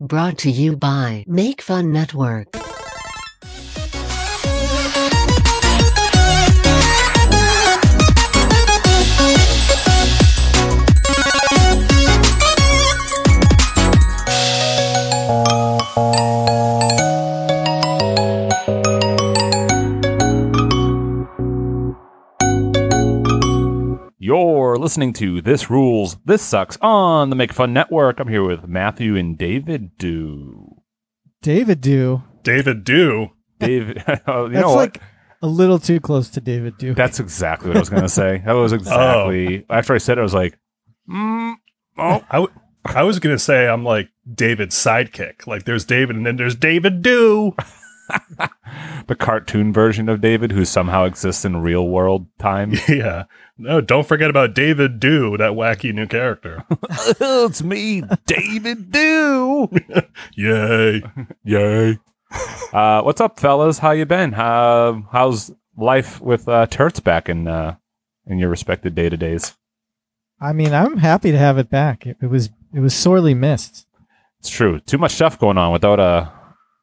Brought to you by Make Fun Network. Listening to This Rules, This Sucks on the Make Fun Network. I'm here with Matthew and David Do. David Do. David Do. David, oh, you That's know what? like a little too close to David Do. That's exactly what I was going to say. That was exactly, after I said it, I was like, mm, oh, I, w- I was going to say I'm like David's sidekick. Like there's David and then there's David Do. the cartoon version of David who somehow exists in real world time. yeah. No, don't forget about David Do, that wacky new character. it's me, David Do. Yay. Yay. Uh, what's up, fellas? How you been? Uh, how's life with uh, Turts back in uh, in your respected day to days? I mean, I'm happy to have it back. It, it was it was sorely missed. It's true. Too much stuff going on without a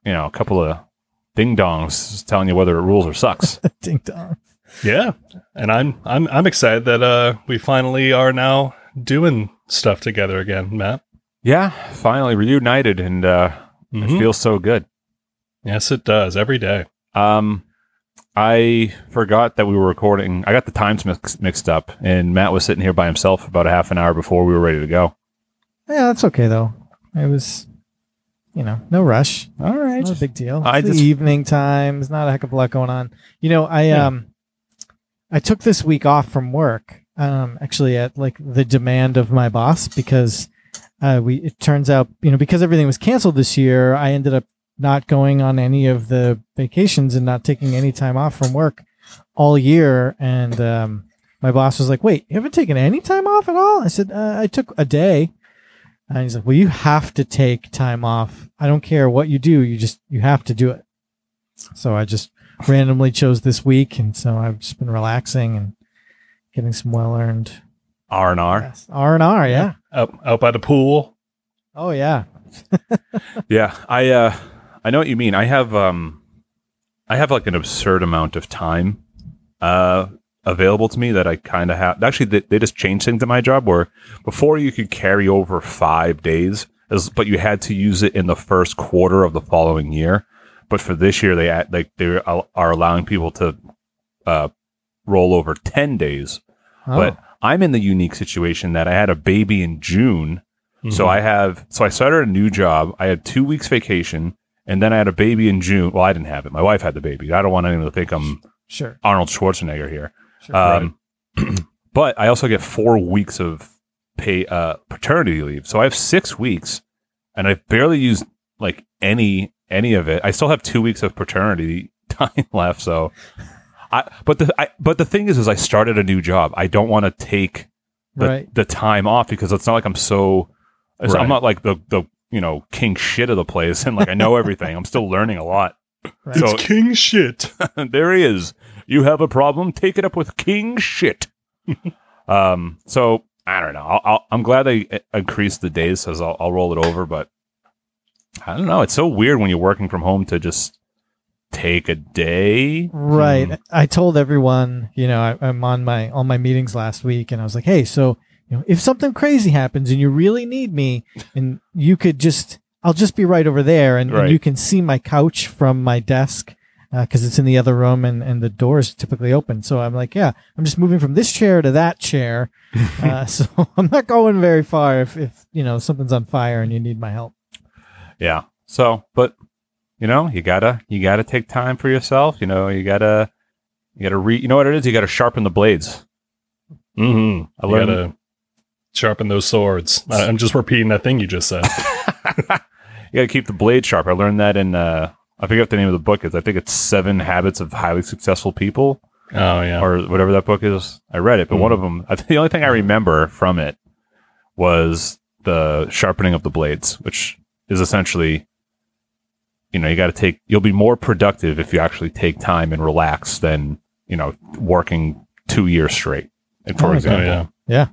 you know a couple of ding dongs telling you whether it rules or sucks. Ding dong. Yeah. And I'm I'm I'm excited that uh we finally are now doing stuff together again, Matt. yeah, finally reunited, and uh, it Mhm. feels so good. Yes, it does every day. Um, I forgot that we were recording. I got the times mix- mixed up, and Matt was sitting here by himself about a half an hour before we were ready to go. Yeah, that's okay though. It was, you know, no rush. All right. Not a big deal. I It's the just- evening time. There's not a heck of a lot going on. You know, I Yeah. um, I took this week off from work. Um, actually, at like the demand of my boss because uh, we it turns out you know because everything was canceled this year, I ended up not going on any of the vacations and not taking any time off from work all year. And um, my boss was like, "Wait, you haven't taken any time off at all?" I said, uh, "I took a day." And he's like, "Well, you have to take time off. I don't care what you do. You just you have to do it." So I just randomly chose this week, and so I've just been relaxing and getting some well earned R and R. R and R. Yeah. Out out by the pool. Oh yeah. Yeah, I uh, I know what you mean. I have um, I have like an absurd amount of time uh available to me that I kind of have. Actually, they, they just changed things at my job where before you could carry over five days, as, but you had to use it in the first quarter of the following year. But for this year, they like they are allowing people to uh roll over ten days. Oh. But I'm in the unique situation that I had a baby in June. So Mhm. I have so I started a new job. I had two weeks vacation, and then I had a baby in June. Well, I didn't have it. My wife had the baby. I don't want anyone to think I'm sure. Arnold Schwarzenegger here. Sure. Um, but I also get four weeks of pay uh, paternity leave. So I have six weeks, and I've barely used like any any of it. I still have two weeks of paternity time left. So, I but the I, but the thing is, is I started a new job. I don't want to take the, right. the time off because it's not like I'm so. it's- I'm not like the the you know king shit of the place and like I know everything. I'm still learning a lot. Right. it's king shit. there he is. You have a problem? Take it up with king shit. um. So I don't know. I'll, I'll, I'm glad they increased the days, because I'll, I'll roll it over. But I don't know. It's so weird when you're working from home to just take a day. Right. Hmm. I told everyone, you know, I, I'm on my all my meetings last week, and I was like, hey, so you know, if something crazy happens and you really need me, and you could just, I'll just be right over there, and, and you can see my couch from my desk because it's in the other room, and and the door is typically open. So I'm like, yeah, I'm just moving from this chair to that chair, uh, so I'm not going very far if if you know something's on fire and you need my help. Yeah. So, but you know, you gotta you gotta take time for yourself. You know, you gotta you gotta re. You know what it is? You gotta sharpen the blades. Mm-hmm. I You learned- gotta sharpen those swords. I'm just repeating that thing you just said. you gotta keep the blade sharp. I learned that in uh, I forget what the name of the book is. I think it's Seven Habits of Highly Successful People. Oh yeah. or whatever that book is. I read it, but one of them, I think the only thing I remember from it was the sharpening of the blades, which is essentially, you know, you got to take, you'll be more productive if you actually take time and relax than, you know, working two years straight. And for Oh, okay. example, yeah.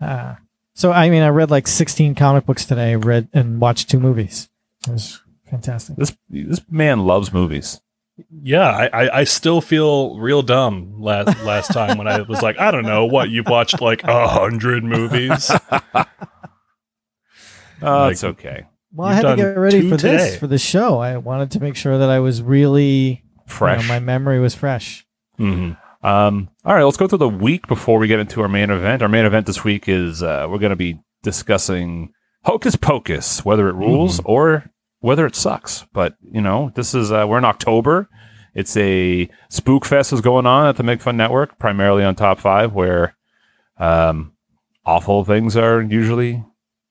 Uh, so I mean, I read like 16 comic books today. Read and watched two movies. It was fantastic. This this man loves movies. Yeah, I, I, I still feel real dumb last last time when I was like, I don't know what you've watched like a hundred movies. Oh, Like, it's okay. Well, I You've had to get ready for this for the show. I wanted to make sure that I was really you know, Fresh. my memory was fresh. hmm Um, all right, let's go through the week before we get into our main event. Our main event this week is uh, we're going to be discussing Hocus Pocus, whether it rules or whether it sucks. But you know, this is uh, we're in October. It's a Spook Fest is going on at the Make Fun Network, primarily on Top Five, where um, awful things are usually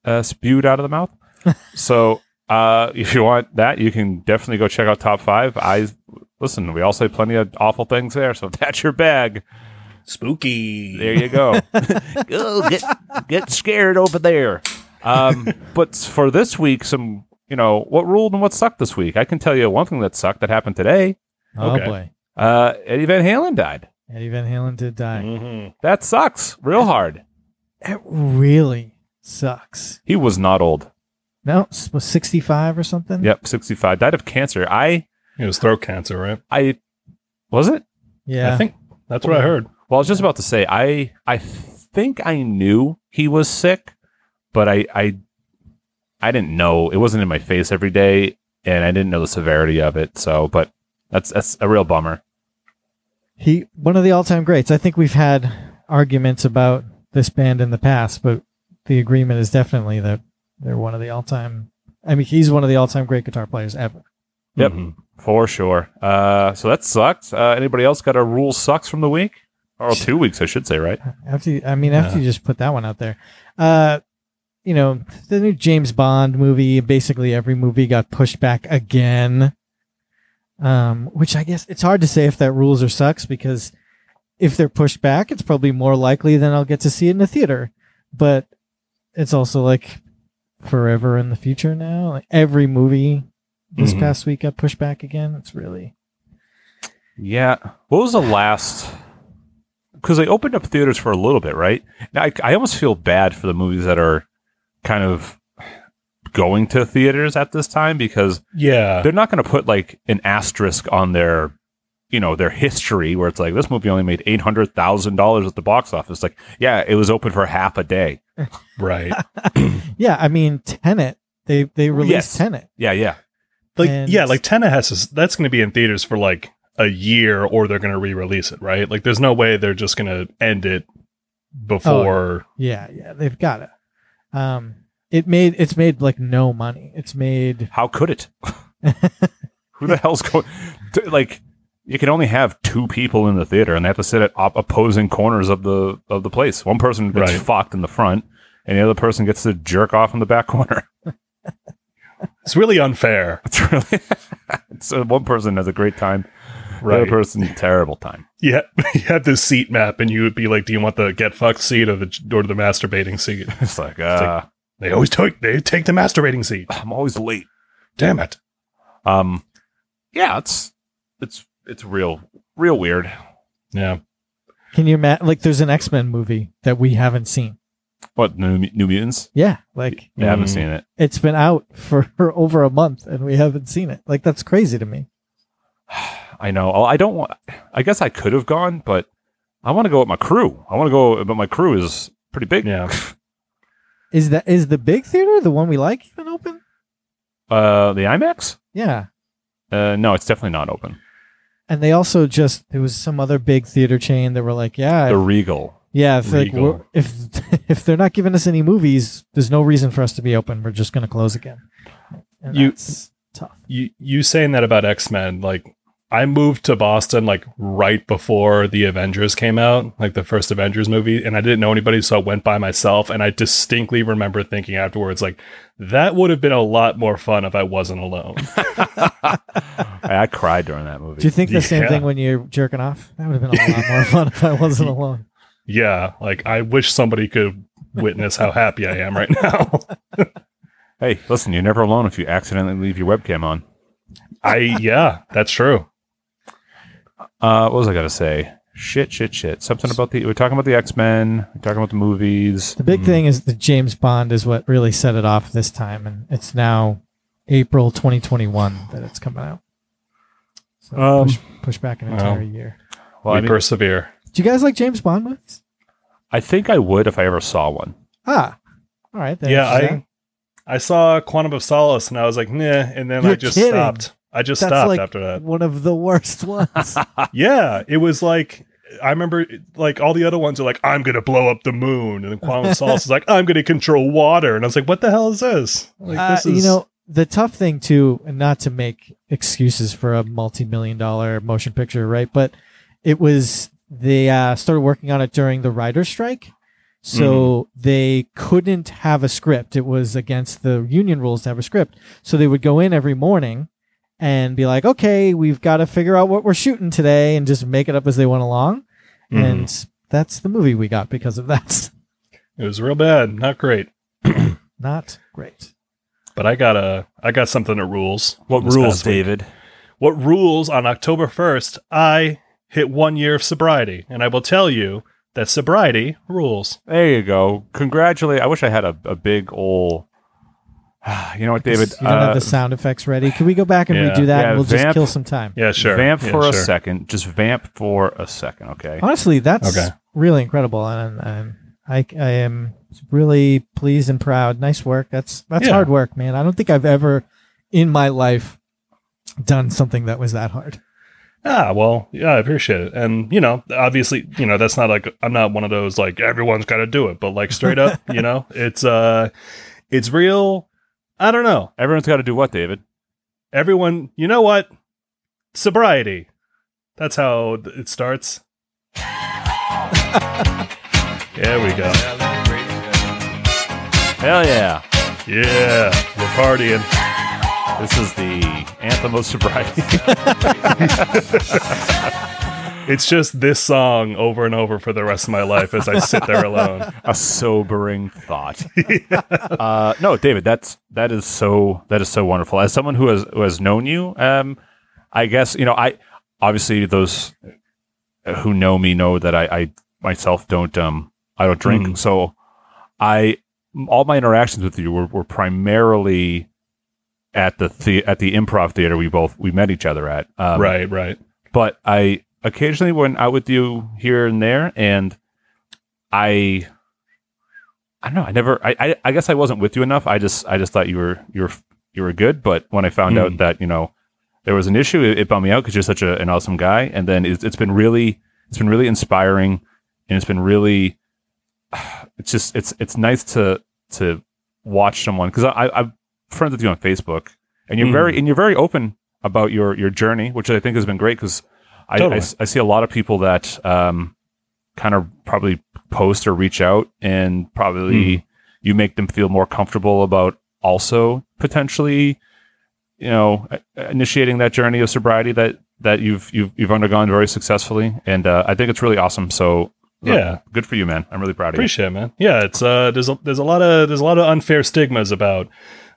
uh, spewed out of the mouth. So uh, if you want that, you can definitely go check out Top Five. I listen. We all say plenty of awful things there. So if that's your bag, Spooky. there you go. go get get scared over there. Um, but for this week, some you know what ruled and what sucked this week. I can tell you one thing that sucked that happened today. Oh Okay. boy, Uh, Eddie Van Halen died. Eddie Van Halen did die. Mhm. That sucks real hard. It really sucks. He was not old. No, s- was sixty five or something. Yep, sixty five. Died of cancer. I It was throat cancer, right? I was it. Yeah. I think that's what I heard. Well, I was just about to say I I think I knew he was sick, but I I I didn't know it wasn't in my face every day, and I didn't know the severity of it. So, but that's that's a real bummer. he one of the all time greats. I think we've had arguments about this band in the past, but the agreement is definitely that they're one of the all time. I mean, he's one of the all time great guitar players ever. Yep. Mhm. For sure. Uh, so that sucked. Uh, anybody else got a rule sucks from the week or two weeks, I should say, right? After you, I mean, after Yeah. you just put that one out there, uh, you know, the new James Bond movie, basically every movie got pushed back again. Um, which I guess it's hard to say if that rules or sucks because if they're pushed back, it's probably more likely than I'll get to see it in the theater. But it's also like forever in the future now. Like every movie this Mhm. past week got pushed back again. It's really Yeah. What was the last? Because they opened up theaters for a little bit, right? Now I, I almost feel bad for the movies that are kind of going to theaters at this time because Yeah. they're not going to put like an asterisk on their, you know, their history where it's like this movie only made eight hundred thousand dollars at the box office. Like, yeah, it was open for half a day. Right. yeah. I mean, Tenet. They they released Yes. Tenet. Yeah, yeah. Like And- yeah, like Tenet has to, that's going to be in theaters for like a year, or they're going to re-release it, right? Like, there's no way they're just going to end it before. Yeah, yeah, they've got it. Um, it made it's made like no money. It's made How could it? Who the hell's going? t- Like, you can only have two people in the theater, and they have to sit at op- opposing corners of the of the place. One person gets Right. fucked in the front, and the other person gets to jerk off in the back corner. It's really unfair, It's really. so one person has a great time, the other person terrible time. Yeah, you have this seat map, and you would be like, "Do you want the get fucked seat or the or the masturbating seat?" It's like, uh, They always take they take the masturbating seat. I'm always late. Damn it! Um, yeah, it's it's it's real real weird. Yeah, Can you imagine? Like, there's an X Men movie that we haven't seen. What new New Mutants? Yeah, like Yeah, I haven't Mm. seen it. it's been out for over a month and we haven't seen it. Like, that's crazy to me. I know. I don't want. I guess I could have gone, but I want to go with my crew. I want to go, but my crew is pretty big. yeah. Is that is the big theater the one we like even open? Uh, the IMAX? Yeah, Uh, no, it's definitely not open. And they also just there was some other big theater chain that were like, yeah, The if- Regal. yeah, if, Regal. we're- if if they're not giving us any movies, there's no reason for us to be open. We're just going to close again. And You- that's tough. You you saying that about X Men? Like, I moved to Boston like right before the Avengers came out, like the first Avengers movie, and I didn't know anybody, so I went by myself. And I distinctly remember thinking afterwards, like, that would have been a lot more fun if I wasn't alone. I, I cried during that movie. Do you think the same thing when you're jerking off? That would have been a lot more fun if I wasn't alone. yeah, like I wish somebody could witness how happy I am right now. hey, listen, you're never alone if you accidentally leave your webcam on. I yeah, that's true. Uh, what was I gonna say? Shit, shit, shit. Something about the. We're talking about the X Men. We're talking about the movies. The big Mm. thing is the James Bond is what really set it off this time, and it's now April 2021 that it's coming out. So Um, push, push back an well. entire year. Well, we I, mean, persevere. Do you guys like James Bond movies? I think I would if I ever saw one. Ah, all right. Yeah, I. I saw Quantum of Solace and I was like, nah, and then I You're just kidding. stopped. I just That's stopped like after that. one of the worst ones. Yeah, it was like I remember like all the other ones are like, I'm gonna blow up the moon, and then Quantum Solace is like, I'm gonna control water, and I was like, what the hell is this? Like Uh, this is you know, the tough thing too, and not to make excuses for a multi-million dollar motion picture, right? But it was they uh, started working on it during the writer's strike, so they couldn't have a script. It was against the union rules to have a script. So they would go in every morning and be like, "Okay, we've got to figure out what we're shooting today," and just make it up as they went along. Mhm. And that's the movie we got because of that. it was real bad, not great. Not great. But I got a I got something that rules. What rules. David? What rules on October 1st, I hit one year of sobriety. And I will tell you that sobriety rules. There you go. Congratulate. I wish I had a, a big old. You know what, David? you don't Uh, have the sound effects ready. Can we go back and Yeah. redo that? Yeah, and we'll just kill some time. Yeah, sure. Vamp Yeah, for a sure. second. Just vamp for a second, okay? Honestly, that's Okay. really incredible, and, and I, I am really pleased and proud. Nice work. That's that's Yeah. hard work, man. I don't think I've ever in my life done something that was that hard. Ah, well, yeah, I appreciate it. And, you know, obviously, you know, that's not like I'm not one of those like everyone's got to do it, but like straight up, you know, it's uh it's real I don't know. Everyone's got to do what, David? Everyone, you know what? Sobriety. That's how it starts. there we go. Hell yeah. Yeah, we're partying. This is the anthem of sobriety. It's just this song over and over for the rest of my life as I sit there alone. a sobering thought. uh, no, David, that's that is so that is so wonderful. As someone who has who has known you, um, I guess you know I obviously those who know me know that I, I myself don't um I don't drink, Mhm. so I all my interactions with you were, were primarily at the, the at the improv theater we both we met each other at um, right, right. but I occasionally when out with you here and there, and I, I don't know. I never. I, I, I guess I wasn't with you enough. I just, I just thought you were, you were, you were good. But when I found Hmm. out that you know there was an issue, it, it bummed me out because you're such a, an awesome guy. And then it's, it's been really, it's been really inspiring, and it's been really, it's just, it's, it's nice to to watch someone because I, I, I'm friends with you on Facebook, and you're Hmm. very, and you're very open about your your journey, which I think has been great because I, I Totally. s- I see a lot of people that um, kind of probably post or reach out, and probably Hmm. you make them feel more comfortable about also potentially, you know, initiating that journey of sobriety that that you've you've you've undergone very successfully, and uh, I think it's really awesome. So Yeah. good for you, man. I'm really proud of you. Appreciate it, man. Yeah, it's uh there's a, there's a lot of there's a lot of unfair stigmas about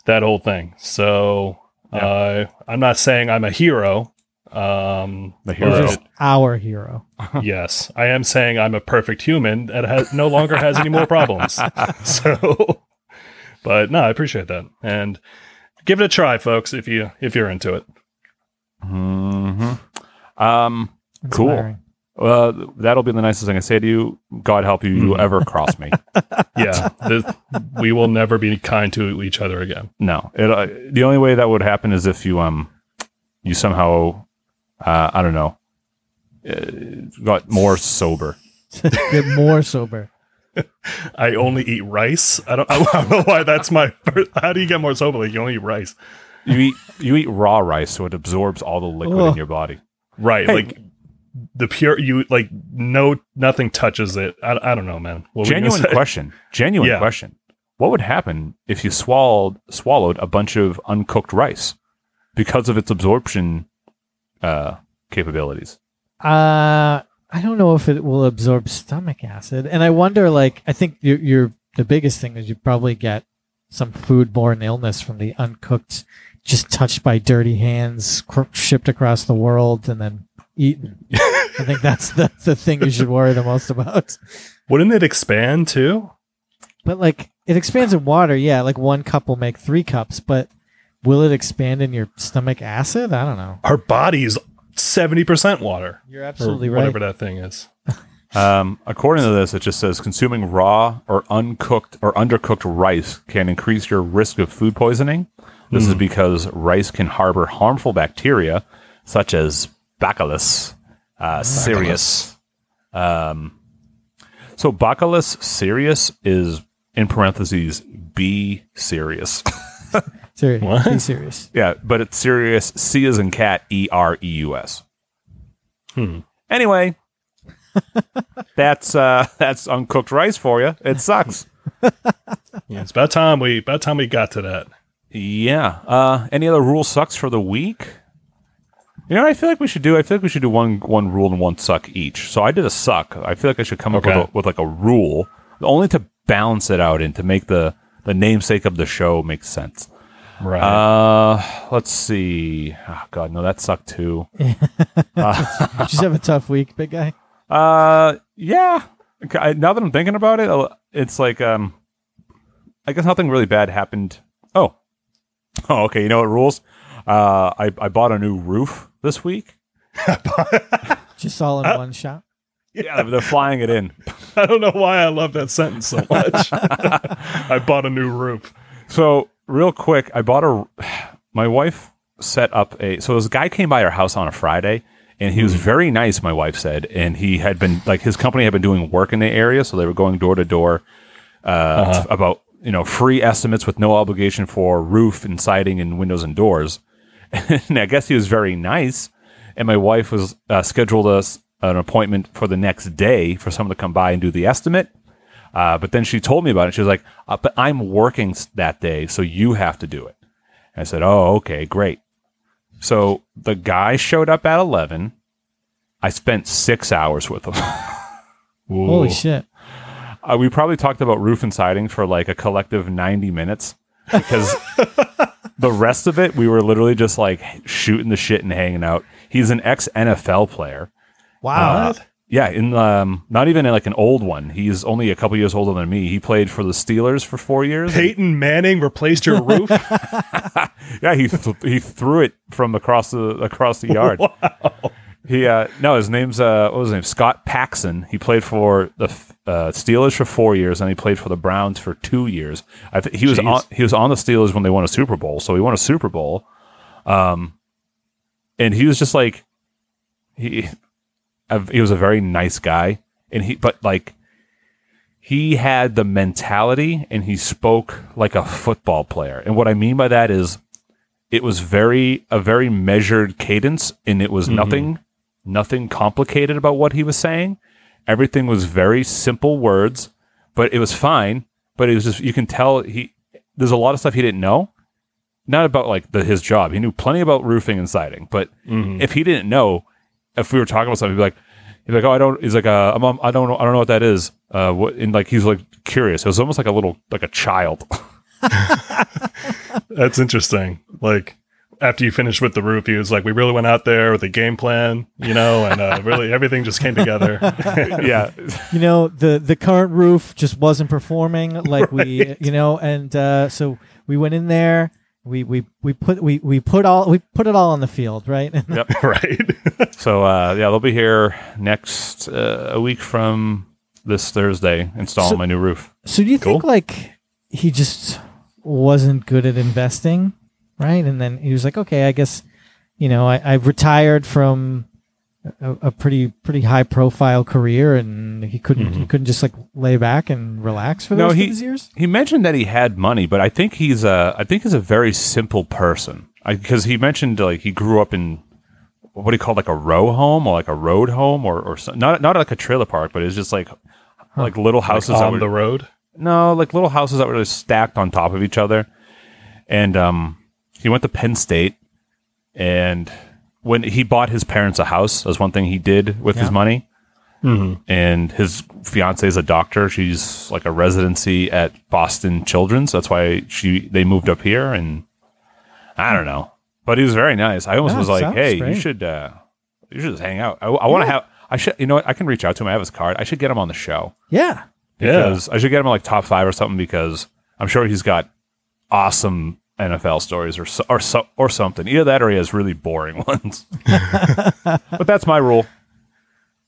that whole thing. So uh I'm not saying I'm a hero. Um The hero. just our hero. yes, I am saying I'm a perfect human that has no longer has any more problems. So but no, I appreciate that. And give it a try, folks, if you if you're into it. hmm Um. Cool. Inspiring. Well, that'll be the nicest thing I say to you. God help you, you Hmm. ever cross me. Yeah. this, we will never be kind to each other again. No, it, uh, the only way that would happen is if you um you somehow uh, I don't know uh, got more sober. Get more sober. I only eat rice. I don't, I don't know why that's my first. How do you get more sober? Like you only eat rice. You eat you eat raw rice, so it absorbs all the liquid Ugh. in your body. Right. Hey. Like the pure, you like no, nothing touches it. I, I don't know, man. What were you gonna Genuine question. Genuine Yeah. question. What would happen if you swallowed swallowed a bunch of uncooked rice because of its absorption uh, capabilities? Uh, I don't know if it will absorb stomach acid, and I wonder. Like, I think you're, you're the biggest thing is you probably get some foodborne illness from the uncooked, just touched by dirty hands, shipped across the world, and then eaten. I think that's the the thing you should worry the most about. Wouldn't it expand too? But like, it expands in water. Yeah, like one cup will make three cups, but will it expand in your stomach acid? I don't know. Our body's seventy percent water. You're Or absolutely right. whatever that thing is. Um, according to this, it just says consuming raw or uncooked or undercooked rice can increase your risk of food poisoning. This is because rice can harbor harmful bacteria such as Bacillus uh, cereus. Um, so Bacillus cereus is in parentheses B serious. Serious. What? Be serious. yeah, but it's serious. C is in cat. E R E U S. Hmm. Anyway, that's uh, that's uncooked rice for you. It sucks. Yeah, it's about time we about time we got to that. Yeah. Uh, any other rule sucks for the week? You know what I feel like we should do? I feel like we should do one one rule and one suck each. So I did a suck. I feel like I should come up with, a, with like a rule, only to balance it out and to make the the namesake of the show make sense. Right. Uh, let's see. Oh, God, no, that sucked too. Did You just have a tough week, big guy. Uh, yeah. I, now that I'm thinking about it, uh, it's like um, I guess nothing really bad happened. Oh, oh, okay. You know what rules? Uh, I I bought a new roof this week. Just all in one shot. Yeah, they're flying it in. I don't know why I love that sentence so much. I bought a new roof. So real quick, I bought a. My wife set up a. So this guy came by our house on a Friday, and he was very nice. My wife said, and he had been like his company had been doing work in the area, so they were going door to door uh, about you know free estimates with no obligation for roof and siding and windows and doors. And I guess he was very nice. And my wife was uh, scheduled us an appointment for the next day for someone to come by and do the estimate. Uh, but then she told me about it. She was like, uh, "But I'm working that day, so you have to do it." I said, "Oh, okay, great." So the guy showed up at eleven. I spent six hours with him. Holy shit. uh, we probably talked about roof and siding for like a collective 90 minutes because the rest of it we were literally just like shooting the shit and hanging out he's an ex nfl player Wow. Yeah in um not even like an old one he's only a couple years older than me he played for the steelers for four years Peyton Manning replaced your roof. yeah he th- he threw it from across the across the yard He uh no, his name's uh what was his name? Scott Paxson. He played for the uh, Steelers for four years, and he played for the Browns for two years. I think he was Jeez. on he was on the Steelers when they won a Super Bowl, so he won a Super Bowl. Um, and he was just like he a- he was a very nice guy, and he but like he had the mentality, and he spoke like a football player. And what I mean by that is it was very a very measured cadence and it was mm-hmm. nothing nothing complicated about what he was saying. Everything was very simple words but it was fine. But it was just you can tell he there's a lot of stuff he didn't know. Not about like the, his job. He knew plenty about roofing and siding but mm-hmm. if he didn't know if we were talking about something he'd be like he'd be like oh i don't he's like uh I'm, i don't know i don't know what that is. Uh what and like he's like curious. It was almost like a little like a child. That's interesting. Like after you finished with the roof, he was like, "We really went out there with a game plan, you know, and uh, really everything just came together." yeah. You know the the current roof just wasn't performing like we you know and uh, so we went in there we we we put we we put all we put it all on the field right yep, right? So uh, yeah, they'll be here next uh, a week from this Thursday installing So- my new roof. so do you think like he just wasn't good at investing right and then he was like okay i guess you know i i've retired from a, a pretty pretty high profile career and he couldn't he couldn't just like lay back and relax for the No, rest he- of his years He mentioned that he had money, but I think he's a I think he's a very simple person because he mentioned like he grew up in what do you call it, like a row home or like a road home or or some, not not like a trailer park, but it's just like like little houses that on were, the road. No, like little houses that were just stacked on top of each other. And um, he went to Penn State, and when he bought his parents a house, that's one thing he did with his Yeah. money. And his fiance is a doctor. She's like a residency at Boston Children's. That's why she they moved up here. And I don't know, but he was very nice. I almost Yeah, was like, hey, you should uh, you should just hang out. I, I want to Yeah. have. I should. You know what? I can reach out to him. I have his card. I should get him on the show yeah Yeah, because I should get him like top five or something because I'm sure he's got awesome NFL stories or so, or so, or something. Either that or he has really boring ones. but that's my rule.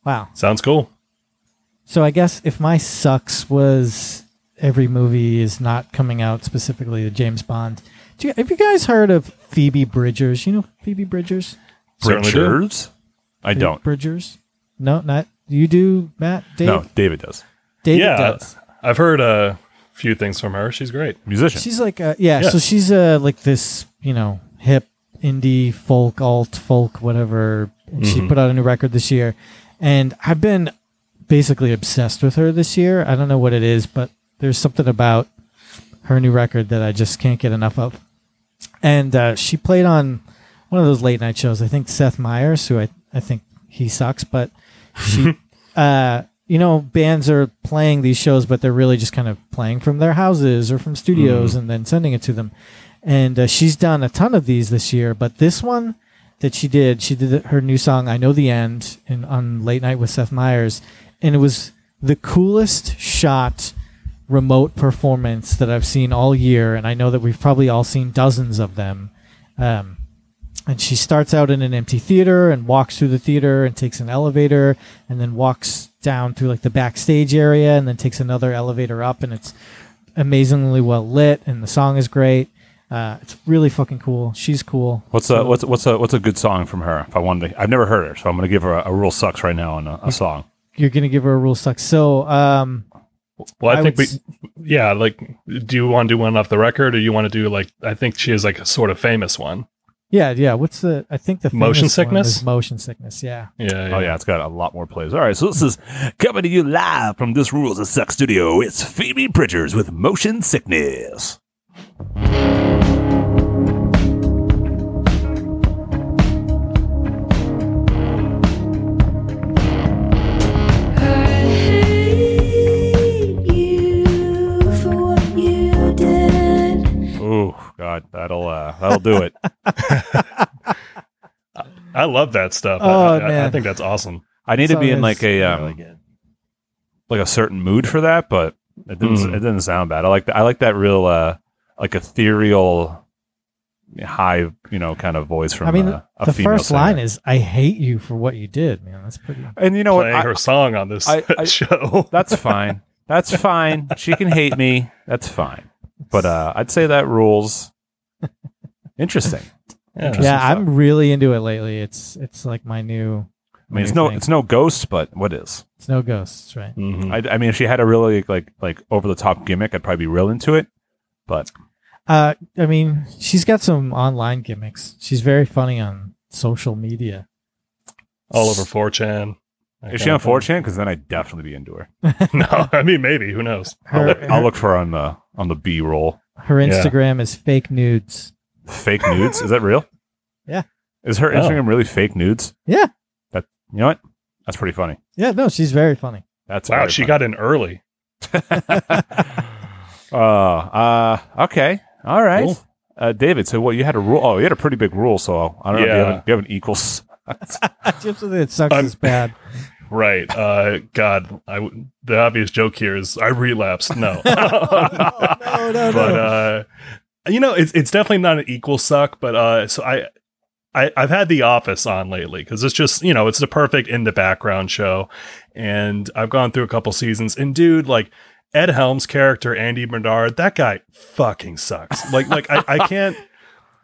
Wow. Sounds cool. So I guess if my sucks was every movie is not coming out specifically the James Bond. Do you, have you guys heard of Phoebe Bridgers? You know Phoebe Bridgers? Certainly do. Bridgers? I Phoebe don't. Bridgers? No, not you. Do Matt? Dave? No, David does. David yeah, does. I've heard a few things from her. She's great. Musician. She's like, uh, yeah, Yeah. So she's uh, like this, you know, hip indie folk, alt folk, whatever. And She Mhm. put out a new record this year, and I've been basically obsessed with her this year. I don't know what it is, but there's something about her new record that I just can't get enough of. And uh, she played on one of those late night shows. I think Seth Meyers, who I I think he sucks, but she, uh, you know, bands are playing these shows, but they're really just kind of playing from their houses or from studios and then sending it to them. And uh, she's done a ton of these this year, but this one that she did, she did her new song "I Know the End" in, on Late Night with Seth Meyers, and it was the coolest shot remote performance that I've seen all year, and I know that we've probably all seen dozens of them. Um, and she starts out in an empty theater and walks through the theater and takes an elevator and then walks down through like the backstage area and then takes another elevator up and it's amazingly well lit and the song is great. Uh, it's really fucking cool. She's cool. What's a what's what's a what's a good song from her? If I wanted, to, I've never heard her, so I'm going to give her a, a rule sucks right now on a, a song. You're gonna give her a rule sucks. So um, Well, I, I think we, would s- yeah, like, do you want to do one off the record, or you want to do like? I think she is like a sort of famous one. Yeah, yeah. What's the? I think the Motion famous one sickness? is motion sickness. Yeah. Yeah, Oh yeah, it's got a lot more plays. All right, so this is coming to you live from this Rules of Suck studio. It's Phoebe Bridgers with Motion Sickness. God, that'll uh, that'll do it. I love that stuff. I- Oh, I, I, man. think that's awesome. I need to be in like a um, really like a certain mood for that, but it didn't Mm. it didn't sound bad. I like that. I like that real uh like ethereal high you know kind of voice from I mean, uh, a the female first singer. line is "I hate you for what you did." Man, that's pretty. and you know what Playing I- her song on this I- I- show. that's fine that's fine she can hate me that's fine but uh I'd say that rules interesting yeah. Interesting Yeah, stuff. I'm really into it lately. It's it's like my new. I mean it's no thing. it's no ghost but what is It's no ghosts, right? Mhm. I, I mean if she had a really like like over the top gimmick I'd probably be real into it but Uh, I mean, she's got some online gimmicks. She's very funny on social media. all over 4chan. that is she on of 4chan because then I'd definitely be into her no, I mean maybe. Who knows? I'll, Her, look, I'll look for her on the on the B roll. Her Yeah. Instagram is fake nudes. Fake nudes? Is that real? Yeah. Is her Oh. Instagram really fake nudes? Yeah. That you know what? That's pretty funny. Yeah, no, she's very funny. That's Wow, she funny. got in early. uh, uh, okay, all right. Cool. Uh, David, so what? You had a rule? Oh, you had a pretty big rule. So I don't know. Do you have, an, do you have an equals? Just something that sucks I'm- is bad. Right. Uh, God, I w- the obvious joke here is I relapsed. No. no, no, but no. uh, you know, it's it's definitely not an equal suck. But uh, so I. I, I've had The Office on lately because it's just, you know, it's the perfect in the background show. And I've gone through a couple seasons. And dude, like Ed Helms' character, Andy Bernard, that guy fucking sucks. Like, like I, I can't,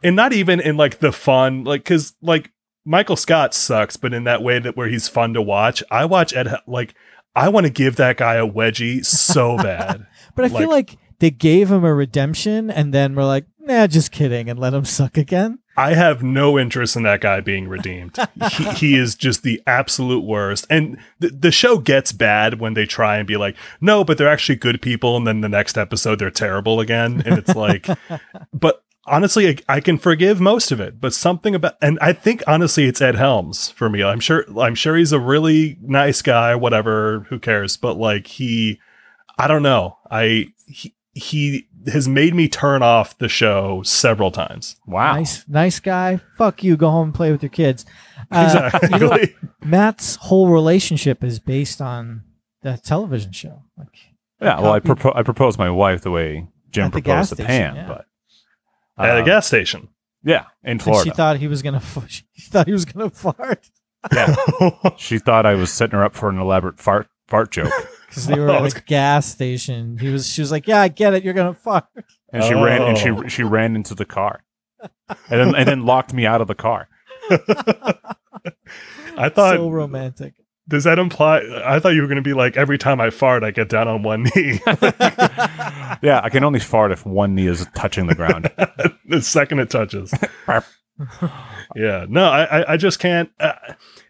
and not even in like the fun, like, cause like Michael Scott sucks, but in that way that where he's fun to watch. I watch Ed, like, I want to give that guy a wedgie so bad. But I feel like they gave him a redemption and then we're like, nah, just kidding, and let him suck again. I have no interest in that guy being redeemed. he, he is just the absolute worst. And the, the show gets bad when they try and be like, no, but they're actually good people. And then the next episode, they're terrible again. And it's like, but honestly, I, I can forgive most of it. But something about, and I think honestly, it's Ed Helms for me. I'm sure, I'm sure he's a really nice guy, whatever, who cares. But like, he, I don't know. I, he, he has made me turn off the show several times. wow. Nice, nice guy. Fuck you. Go home and play with your kids. Uh, Exactly. you know what? Matt's whole relationship is based on the television show. Like, Yeah. Well, I Copy- propo- I proposed my wife the way Jim At the proposed gas to Pam, yeah. but At a Um, gas station. Yeah, in And Florida. she thought he was gonna. F- she thought he was gonna fart yeah, she thought I was setting her up for an elaborate fart fart joke, because they were Oh, at a gas station. He was. She was like, "Yeah, I get it. You're gonna fart." and she ran and Oh. she she ran into the car, and then and then locked me out of the car. I thought so romantic. Does that imply I thought you were gonna be like every time I fart I get down on one knee. Yeah, I can only fart if one knee is touching the ground. the second it touches. yeah. No, I I, I just can't uh,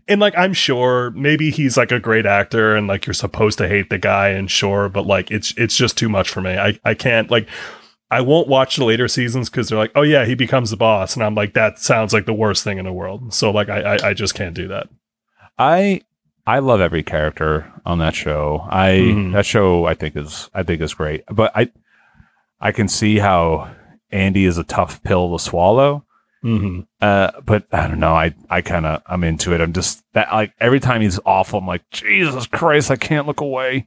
and like I'm sure maybe he's like a great actor and like you're supposed to hate the guy and sure, but like it's it's just too much for me. I, I can't like I won't watch the later seasons because they're like, oh yeah, he becomes the boss, and I'm like, that sounds like the worst thing in the world. So like, I I, I just can't do that. I I love every character on that show. I Mhm. that show I think is I think is great. But I I can see how Andy is a tough pill to swallow. Mm-hmm. Uh, but I don't know. I I kind of I'm into it. I'm just that like every time he's awful, I'm like Jesus Christ, I can't look away.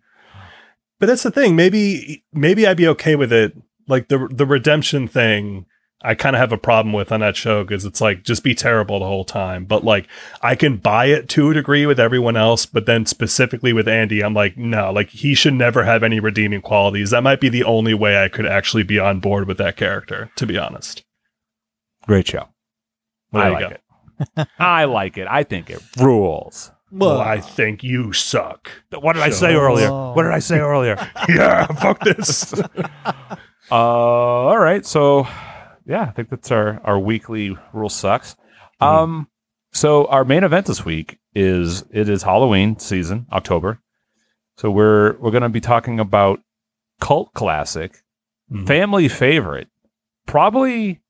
But that's the thing. Maybe maybe I'd be okay with it. Like the the redemption thing, I kind of have a problem with on that show because it's like just be terrible the whole time. But like I can buy it to a degree with everyone else, but then specifically with Andy, I'm like, no, like he should never have any redeeming qualities. That might be the only way I could actually be on board with that character, to be honest. Great show. I like go. it. I like it. I think it rules. Well, I think you suck. What did I say earlier? What did I say earlier? yeah, fuck this. Uh, all right. So, yeah, I think that's our our weekly rule sucks. Um, so our main event this week is it is Halloween season, October. So we're we're going to be talking about cult classic, Mhm. family favorite, probably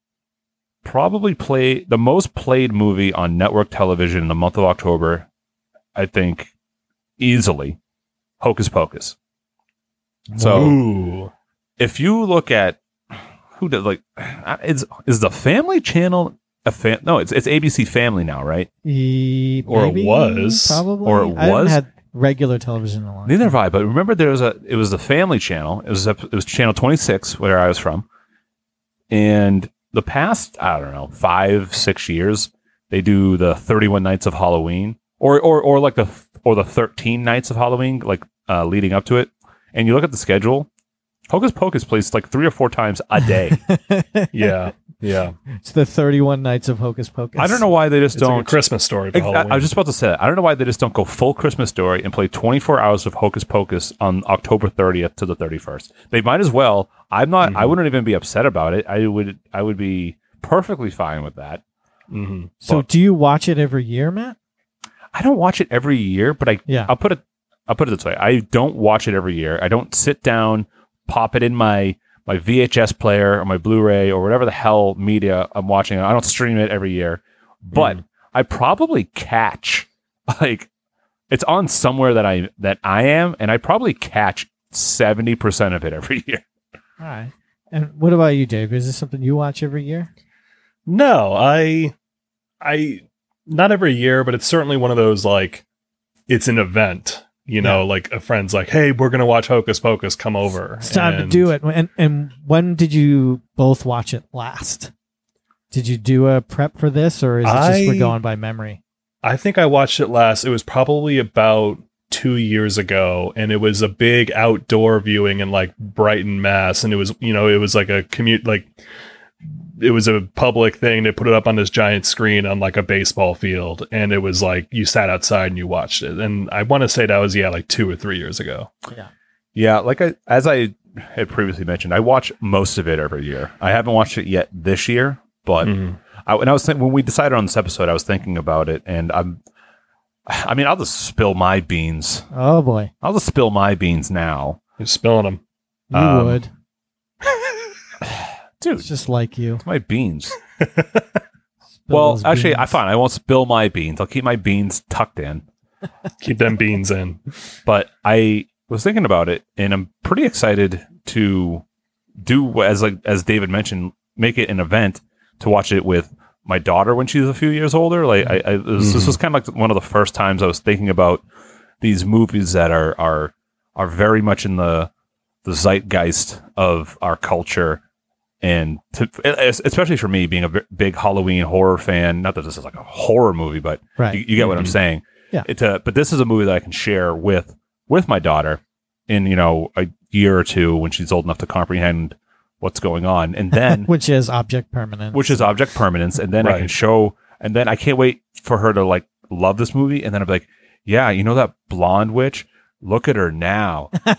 probably play the most played movie on network television in the month of October. I think easily, Hocus Pocus. So Ooh. if you look at who did like is is the family channel a fan no it's it's abc family now right? He, Or it was. probably, Or it I haven't was. had regular television in a long neither have i but remember there was a it was the family channel. It was it was channel 26 where i was from. And the past i don't know five six years they do the 31 nights of halloween or or or like the or the 13 nights of halloween like uh leading up to it. And you look at the schedule hocus pocus plays like three or four times a day Yeah. Yeah. it's the 31 nights of Hocus Pocus. i don't know why they just It's like a don't Christmas story for I, I was just about to say that. I don't know why they just don't go full Christmas story and play 24 hours of Hocus Pocus on October 30th to the 31st. They might as well. I'm not. I Mhm. wouldn't even be upset about it. I would. I would be perfectly fine with that. Mhm. So, do you watch it every year, Matt? I don't watch it every year, but I. Yeah. I'll put it. I'll put it this way. I don't watch it every year. I don't sit down, pop it in my my VHS player or my Blu-ray or whatever the hell media I'm watching. I don't stream it every year, but Mhm. I probably catch like it's on somewhere that I that I am, and I probably catch seventy percent of it every year. All right. And what about you, Dave? Is this something you watch every year? No, I, I, not every year, but it's certainly one of those like, it's an event. You know, like a friend's like, "Hey, we're gonna watch Hocus Pocus. Come over." It's time to do it. And and when did you both watch it last? Did you do a prep for this, or is it just we're going by memory? I think I watched it last. It was probably about two years ago, and it was a big outdoor viewing in like Brighton, Mass. And it was, you know, it was like a commute, like it was a public thing. They put it up on this giant screen on like a baseball field, and it was like you sat outside and you watched it. And I want to say that was yeah, like two or three years ago. Yeah, yeah. like I as I had previously mentioned, I watch most of it every year. I haven't watched it yet this year, but Mhm. I, when I was think, when we decided on this episode, I was thinking about it, and I'm. I mean, I'll just spill my beans. Oh boy, I'll just spill my beans now, You're spilling them. you Um, would. dude. It's just like you. My beans. Well, those actually, I beans. fine. I won't spill my beans. I'll keep my beans tucked in. Keep them beans in. But I was thinking about it, and I'm pretty excited to do as like as David mentioned, make it an event to watch it with my daughter when she's a few years older. Like I, I this, this was mm-hmm. kind of like one of the first times I was thinking about these movies that are are are very much in the the zeitgeist of our culture and to, especially for me being a b- big Halloween horror fan. Not that this is like a horror movie, but Right. you, you get what I'm Mhm. saying. Yeah. It's a, but this is a movie that I can share with with my daughter in you know a year or two when she's old enough to comprehend what's going on, and then which is object permanence. which is object permanence, and then I can show, and then I can't wait for her to like love this movie, and then I'm like, yeah, you know that blonde witch. Look at her now. And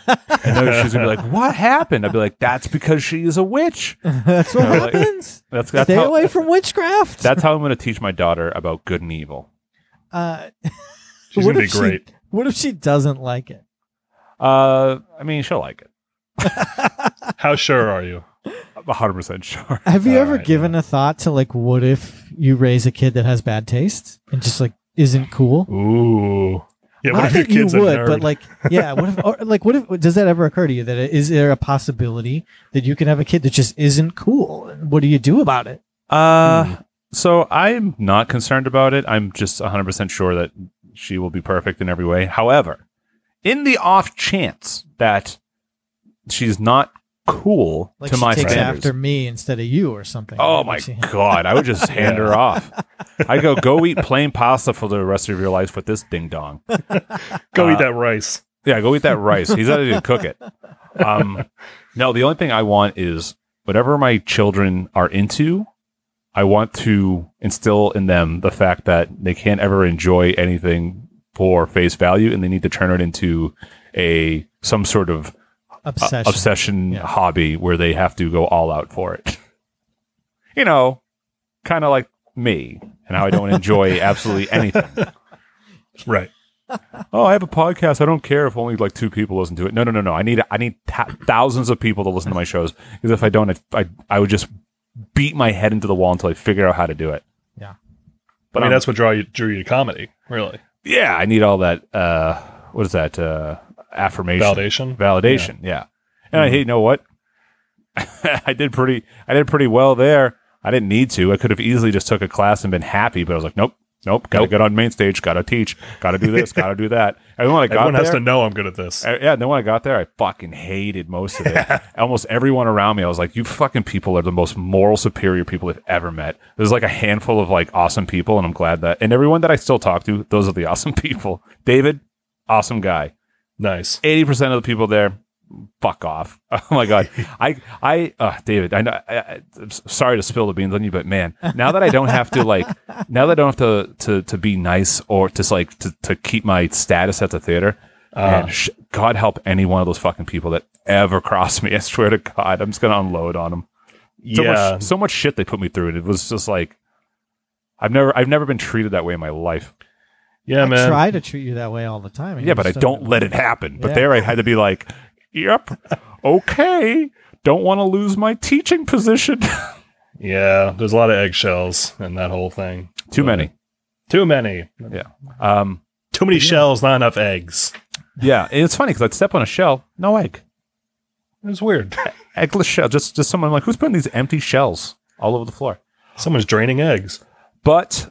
then she's gonna be like, "What happened?" I'd be like, "That's because she is a witch." that's what You like- happens. That's that's Stay how, away from witchcraft. that's how I'm going to teach my daughter about good and evil. uh, She's what gonna be if she- great. what if she doesn't like it? Uh, I mean, she'll like it. How sure are you? I'm 100 percent sure. Have you All ever right, given a thought to like, what if you raise a kid that has bad taste and just like isn't cool? Ooh. Yeah, what Not if your that you would, but like, yeah, what if, or, like, what if, does that ever occur to you that it, is there a possibility that you can have a kid that just isn't cool? What do you do about it? Uh, so I'm not concerned about it. I'm just 100 percent sure that she will be perfect in every way. However, in the off chance that she's not cool Like to she my takes standards, after me instead of you or something. Oh Like my she- god! I would just hand her off. I go go eat plain pasta for the rest of your life with this ding dong. Go uh, eat that rice. Yeah, go eat that rice. He's ready to cook it. Um, no, the only thing I want is whatever my children are into. I want to instill in them the fact that they can't ever enjoy anything for face value, and they need to turn it into a some sort of uh, obsession. obsession Yeah. hobby where they have to go all out for it. you know, kind of like me and how I don't enjoy absolutely anything. Right. Oh, I have a podcast. I don't care if only like two people listen to it. No, no, no, no. I need I need ta- thousands of people to listen to my shows because if I don't, I, I I would just beat my head into the wall until I figure out how to do it. Yeah. But I mean, um, that's what draw you, drew you to comedy, really. yeah, I need all that. Uh, what is that? Uh, affirmation, Validation. validation. Yeah, and Mm-hmm. I, hey, you know what? I did pretty. I did pretty well there. I didn't need to. I could have easily just took a class and been happy, but I was like, nope, nope. Got to Nope. get on main stage. Got to teach. Got to do this. got to do that. And when I got Everyone there, has to know I'm good at this. uh, yeah, then when I got there, I fucking hated most of it. Almost everyone around me, I was like, "You fucking people are the most moral superior people I've ever met." There's like a handful of like awesome people, and I'm glad that. And everyone that I still talk to, those are the awesome people. David, awesome guy. Nice. Eighty percent of the people there, fuck off. Oh my god, I, I, uh, David, I know. I, I, I'm sorry to spill the beans on you, but man, now that I don't have to like, now that I don't have to to to be nice or just like to to keep my status at the theater. Man, sh- God help any one of those fucking people that ever cross me. I swear to God, I'm just gonna unload on them. So yeah. much, so much shit they put me through, and it was just like, I've never, I've never been treated that way in my life. Yeah, I man. try to treat you that way all the time. and Yeah, but I don't let it happen. But Yeah. there, I had to be like, yep, okay, don't want to lose my teaching position. Yeah, there's a lot of eggshells in that whole thing. Too many. Too many. Yeah. Um. Too many shells, not enough eggs. Yeah, and it's funny because I'd step on a shell, no egg, It was weird. eggless shell. Just, just someone like who's putting these empty shells all over the floor. Someone's draining eggs. But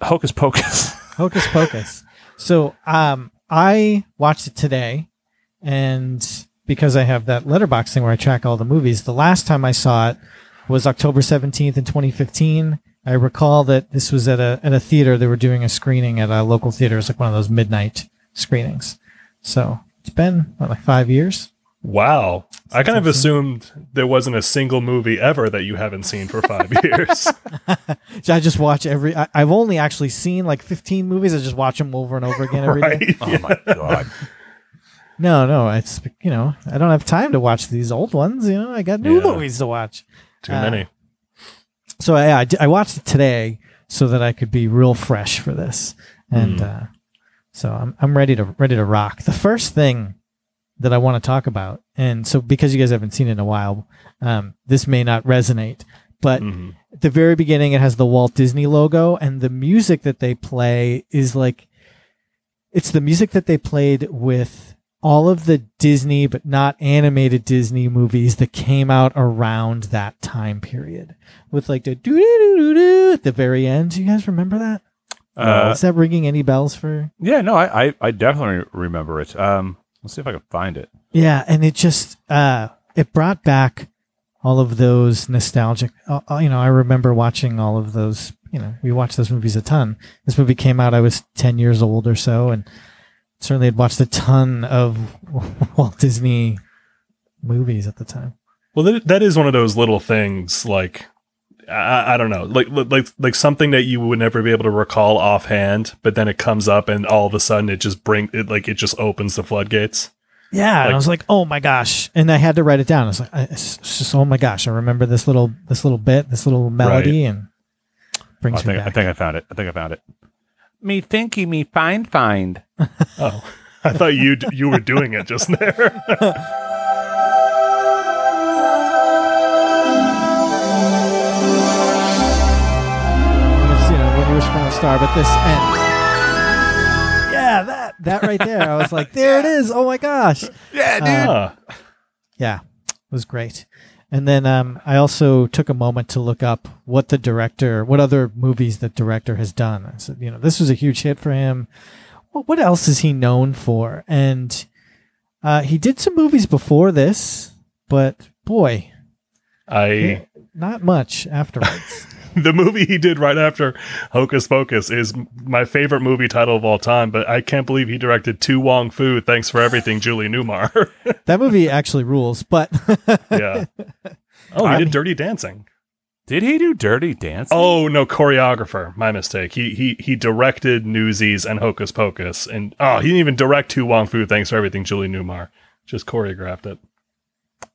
hocus pocus. Hocus Pocus. So um, I watched it today, and because I have that Letterboxd thing where I track all the movies, the last time I saw it was October 17th in 2015. I recall that this was at a at a theater. They were doing a screening at a local theater. It was like one of those midnight screenings. So it's been what, like five years. Wow. I kind of assumed there wasn't a single movie ever that you haven't seen for five years. So I just watch every. I, I've only actually seen like 15 movies. I just watch them over and over again every day. right? oh my god. No, no, it's you know I don't have time to watch these old ones. You know, I got new Yeah. movies to watch. Too Uh, many. So I I, d- I watched it today so that I could be real fresh for this, and uh, so I'm I'm ready to ready to rock. The first thing that I want to talk about, and so because you guys haven't seen it in a while, um, this may not resonate, but Mhm. at the very beginning it has the Walt Disney logo, and the music that they play is like it's the music that they played with all of the Disney but not animated Disney movies that came out around that time period with like the doo doo doo doo at the very end. Do you guys remember that? Uh, Is that ringing any bells for? yeah, no, I, I, I definitely remember it. Um, let's see if I can find it. Yeah, and it just uh it brought back all of those nostalgic. Uh, uh, you know, I remember watching all of those. You know, we watched those movies a ton. This movie came out. I was ten years old or so, and certainly had watched a ton of Walt Disney movies at the time. Well, that, that is one of those little things. Like, I, I don't know, like like like something that you would never be able to recall offhand, but then it comes up, and all of a sudden it just bring it like it just opens the floodgates. Yeah, and Like- I was like, "Oh my gosh!" And I had to write it down. I was like, "It's it's just, oh my gosh!" I remember this little this little bit, this little melody, and I brings me think, I think I found it. I think I found it. Me thinky me find find. Oh, I thought you you were doing it just there. star, but this ends. Yeah, that that right there. I was like, there it is. Oh my gosh. Yeah, Uh, Yeah, it was great. And then um, I also took a moment to look up what the director, what other movies the director has done. I said, you know, this was a huge hit for him. Well, what else is he known for? And uh, he did some movies before this, but boy, I not much afterwards. the movie he did right after Hocus Pocus is my favorite movie title of all time, but I can't believe he directed To Wong Foo. Thanks for everything, Julie Newmar. that movie actually rules, but yeah. Oh, he I- did Dirty Dancing. Did he do Dirty Dancing? Oh no, choreographer. My mistake. He he he directed Newsies and Hocus Pocus, and oh, he didn't even direct To Wong Foo. Thanks for everything, Julie Newmar. Just choreographed it.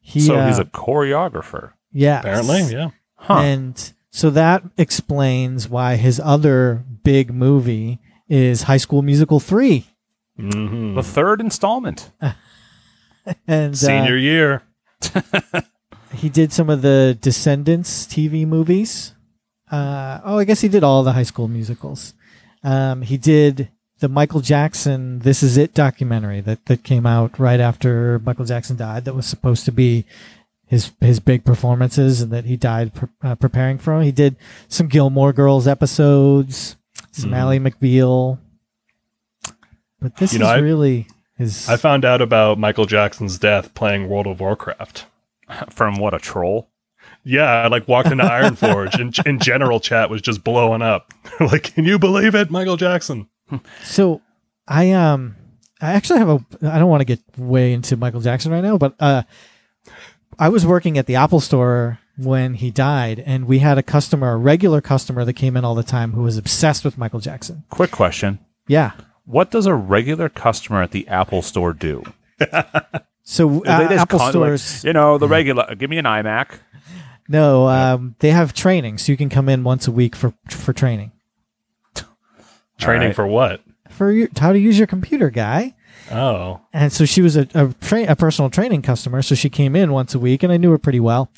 he, so uh, he's a choreographer. yeah, Apparently, yeah. Huh. And so that explains why his other big movie is High School Musical 3. hmm the third installment. And uh, Senior year. he did some of the Descendants TV movies. Uh, oh, I guess he did all the High School musicals. Um, he did the Michael Jackson This Is It documentary that, that came out right after Michael Jackson died that was supposed to be his his big performances and that he died pre- uh, preparing for. He did some Gilmore Girls episodes, some Mhm. Ally McBeal. But this You know, is I- really his I found out about Michael Jackson's death playing World of Warcraft. From what a troll. Yeah, I like walked into Ironforge and in general chat was just blowing up. like, can you believe it, Michael Jackson? So I um I actually have a I don't want to get way into Michael Jackson right now, but uh I was working at the Apple store when he died and we had a customer, a regular customer that came in all the time who was obsessed with Michael Jackson. Quick question. Yeah. What does a regular customer at the Apple store do? So They uh, Apple con- like, stores you know, the regular. Give me an iMac. no, um they have training so you can come in once a week for for training. Training right. for what? For your, how to use your computer, guy. Oh, And so she was a a, tra- a personal training customer. So she came in once a week, and I knew her pretty well.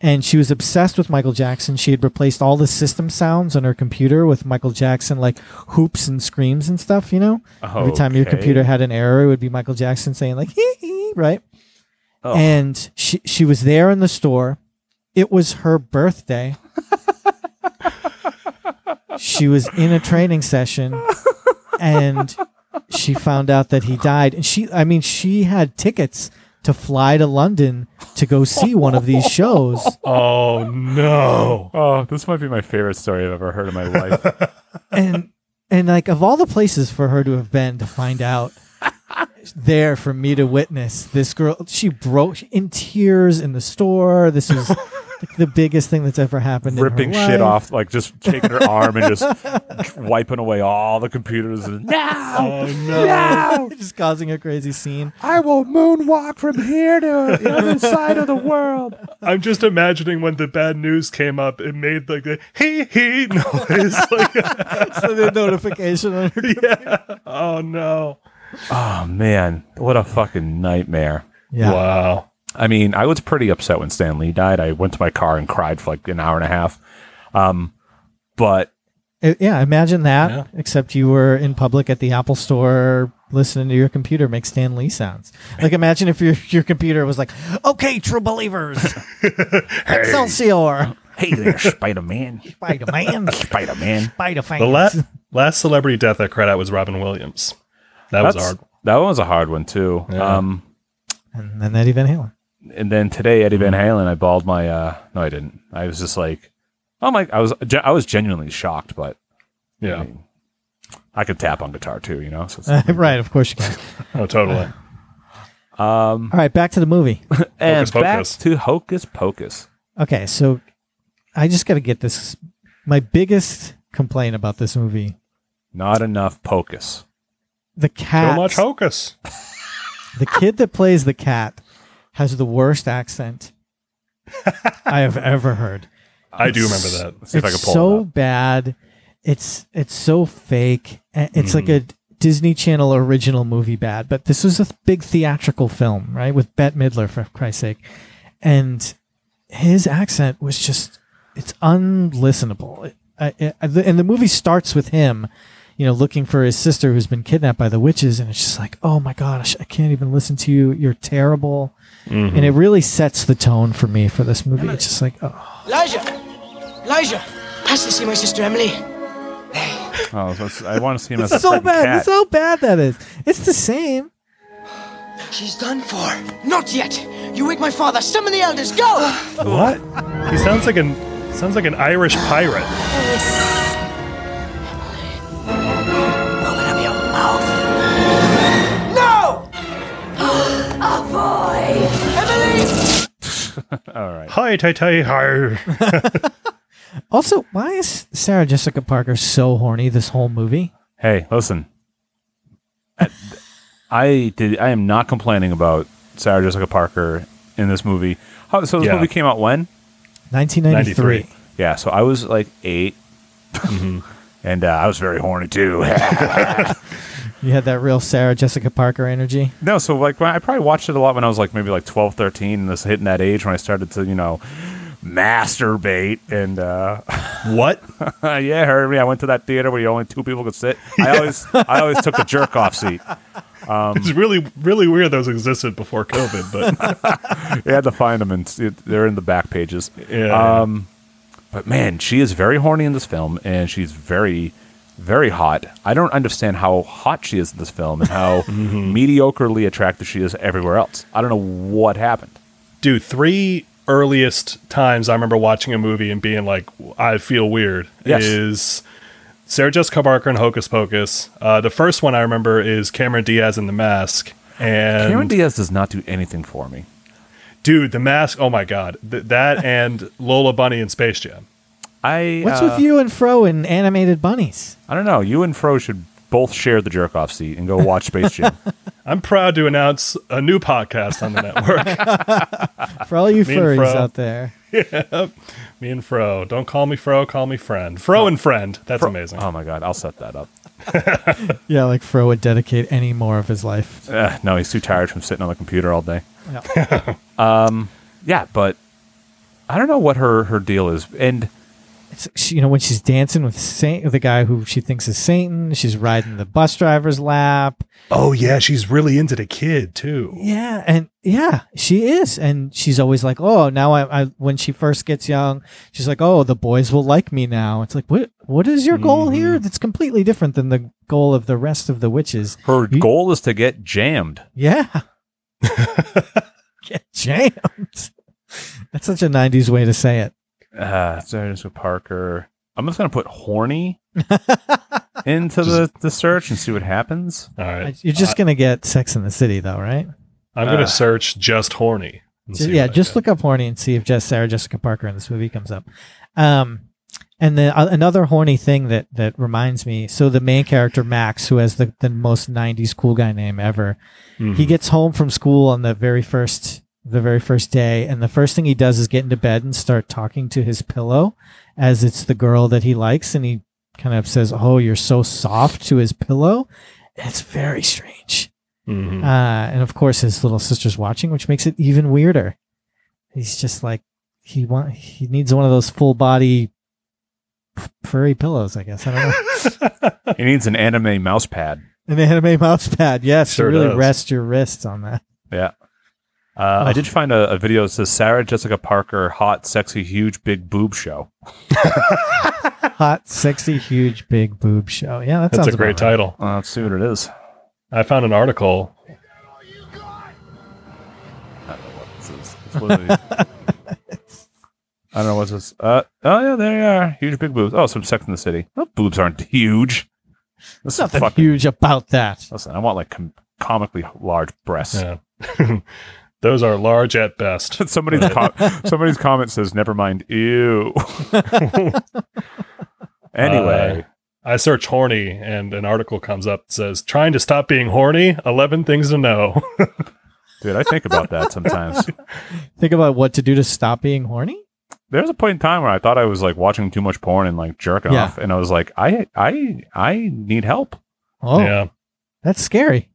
And she was obsessed with Michael Jackson. She had replaced all the system sounds on her computer with Michael Jackson, like hoops and screams and stuff. You know, every time your Okay. computer had an error, it would be Michael Jackson saying like hee hee, right? Oh. And she she was there in the store. It was her birthday. she was in a training session and she found out that he died and she I mean she had tickets to fly to London to go see one of these shows. oh no! Oh, this might be my favorite story I've ever heard in my life. And and like of all the places for her to have been to find out there for me to witness this girl she broke in tears in the store. This was like the biggest thing that's ever happened in her Ripping life. shit off, like just taking her arm and just wiping away all the computers. And, no, Oh no! just causing a crazy scene. I will moonwalk from here to the other side of the world. I'm just imagining when the bad news came up, it made like the hee hee noise. like, So the notification on her yeah. Oh no! Oh man, what a fucking nightmare. Yeah. Wow. I mean, I was pretty upset when Stan Lee died. I went to my car and cried for like an hour and a half. Um, but Uh, yeah, imagine that, Yeah. except you were in public at the Apple store listening to your computer make Stan Lee sounds. Like imagine if your your computer was like, "Okay, true believers, Excelsior, hey there, Spider Man, Spider Man, Spider Man. Spider fans." The last last celebrity death I cried out was Robin Williams. That was hard. That one was a hard one too. Yeah. Um, and then Eddie Van Halen. and then today Eddie Van Halen, I balled my. uh No, I didn't. I was just like, oh my! I was ge- I was genuinely shocked, but I, Yeah. mean, I could tap on guitar too, you know. So it's right, of course you can. Oh, totally. um, All right, back to the movie. and Hocus back Pocus. to Hocus Pocus. Okay, so I just got to get this. My biggest complaint about this movie: Not enough Pocus. The cat. Too much hocus. the kid that plays the cat has the worst accent I have ever heard. I do remember that. Let's see if I it's can pull so it bad. It's it's so fake. It's like mm. a. Disney Channel original movie bad, but this was a big theatrical film, right? With Bette Midler for Christ's sake, and his accent was just it's unlistenable. It, I, I, and the movie starts with him, you know, looking for his sister who's been kidnapped by the witches, and it's just like, oh my gosh, I can't even listen to you. You're terrible, Mm-hmm. and it really sets the tone for me for this movie. It's just like, oh. Elijah! Elijah! Pass to see my sister Emily. Oh, so I want to see him as a so bad. cat. It's how bad that is. It's the same. She's done for. Not yet. You wake my father. Summon the elders. Go! What? He sounds like an sounds like an Irish pirate. Mouth. No! A boy! Emily! All right. Hi, tay tay, hi. Also, why is Sarah Jessica Parker so horny this whole movie? Hey, listen. I did. I am not complaining about Sarah Jessica Parker in this movie. How, so this Yeah. movie came out when? 1993. 93. Yeah, so I was like 8 and uh, I was very horny too. You had that real Sarah Jessica Parker energy. no, so like when I probably watched it a lot when I was like maybe like 12, 13, and this hitting that age when I started to you know masturbate and uh, what? yeah, heard me. I went to that theater where only two people could sit. I always I always took the jerk off seat. It's really really weird those existed before COVID, but You had to find them and it, they're in the back pages. yeah. Um, but man, she is very horny in this film, and she's very, very hot. I don't understand how hot she is in this film and how mediocrely attractive she is everywhere else. I don't know what happened. dude, three earliest times I remember watching a movie and being like, I feel weird Yes. is Sarah Jessica Parker and Hocus Pocus. Uh, the first one I remember is Cameron Diaz in The Mask. And Cameron Diaz does not do anything for me. dude, The Mask, oh my God. Th- that and Lola Bunny in Space Jam. I What's uh, with you and Fro and animated bunnies? I don't know. You and Fro should both share the jerk off seat and go watch Space Jam. I'm proud to announce a new podcast on the network. For all you Me furries Fro. out there. Yeah, me and Fro. Don't call me Fro, call me friend. Fro and friend. That's amazing. oh my god, I'll set that up. Yeah, like Fro would dedicate any more of his life. Uh, no, he's too tired from sitting on the computer all day. Yeah. um, Yeah, but I don't know what her her deal is, and It's she, you know when she's dancing with Saint, the guy who she thinks is Satan. She's riding the bus driver's lap. oh, yeah. She's really into the kid, too. Yeah, and yeah, she is, and she's always like, "Oh, now I." I when she first gets young, she's like, "Oh, the boys will like me now." It's like, what? What is your goal mm-hmm. here? That's completely different than the goal of the rest of the witches. her You- goal is to get jammed. Yeah, get jammed. That's such a '90s way to say it. Uh, Sarah Jessica Parker. I'm just gonna put horny into the, the search and see what happens. All right. You're just gonna get Sex in the City, though, right? I'm going Uh, to search just horny. and Ju- see yeah, what I just get. look up horny and see if just Sarah Jessica Parker in this movie comes up. Um, and then uh, another horny thing that that reminds me. So the main character Max, who has the the most '90s cool guy name ever, Mm-hmm. he gets home from school on the very first the very first day, and the first thing he does is get into bed and start talking to his pillow, as it's the girl that he likes, and he kind of says, "Oh, you're so soft" to his pillow. It's very strange. Mhm. Uh, and of course, his little sister's watching, which makes it even weirder. He's just like he want he needs one of those full body furry pillows. I guess I don't know He needs an anime mouse pad. an anime mouse pad. Yes, Sure to really does. rest your wrists on that. Yeah. Uh, I did find a, a video that says Sarah Jessica Parker, hot, sexy, huge, big boob show. Hot, sexy, huge, big boob show. Yeah, that That's sounds a great right. title. Uh, let's see what it is. I found an article. I don't know what this is. Absolutely. I don't know what's this. Uh, oh yeah, there you are. Huge big boobs. Oh, some Sex in the City. Those boobs aren't huge. This is Nothing fucking. huge about that. Listen, I want like com- comically large breasts. Yeah. Those are large at best. somebody's com- somebody's comment says, "Never mind." Ew. anyway, uh, I search horny and an article comes up that says trying to stop being horny, 11 things to know. dude, I think about that sometimes. Think about what to do to stop being horny. There was a point in time where I thought I was like watching too much porn and like jerking Yeah. off, and I was like, I, I, I need help. Oh, Yeah. that's scary.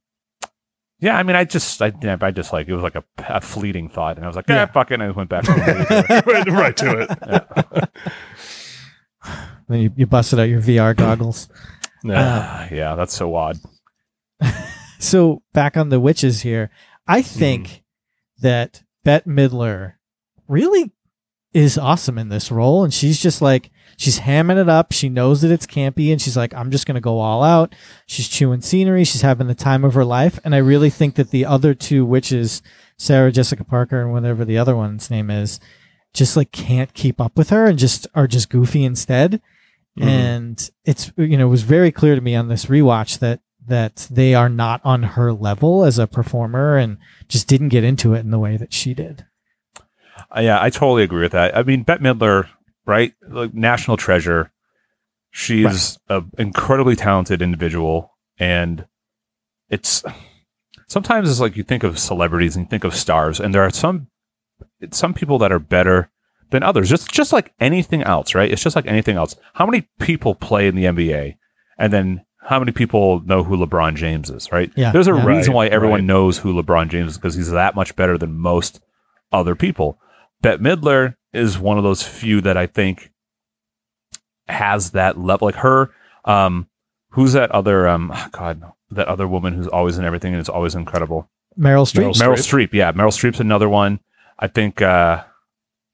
Yeah, I mean, I just, I, I just like it was like a, a fleeting thought, and I was like, yeah, Yeah. fuck it, and I went back. To the movie. right, right to it. Then you, you busted out your VR goggles. Yeah. Ah, yeah, that's so odd. So back on the witches here, I think that Bette Midler really is awesome in this role, and she's just like she's hamming it up. She knows that it's campy, and she's like, "I'm just gonna go all out." She's chewing scenery. She's having the time of her life, and I really think that the other two witches, Sarah Jessica Parker and whatever the other one's name is, just like can't keep up with her and just are just goofy instead. And it's you know it was very clear to me on this rewatch that that they are not on her level as a performer and just didn't get into it in the way that she did. Uh, yeah, I totally agree with that. I mean, Bette Midler, right? Like national treasure. She's an incredibly talented individual, and it's sometimes it's like you think of celebrities and you think of stars, and there are some some people that are better than others. Just just like anything else, right? It's just like anything else. How many people play in the NBA, and then how many people know who LeBron James is, right? Yeah, There's a yeah. reason Right, why everyone right. knows who LeBron James is because he's that much better than most other people. Bette Midler is one of those few that I think has that level. Like her, um, who's that other, um, God, that other woman who's always in everything and is always incredible. Meryl Streep. Meryl Meryl Streep. Yeah, Meryl Streep's another one. I think, uh,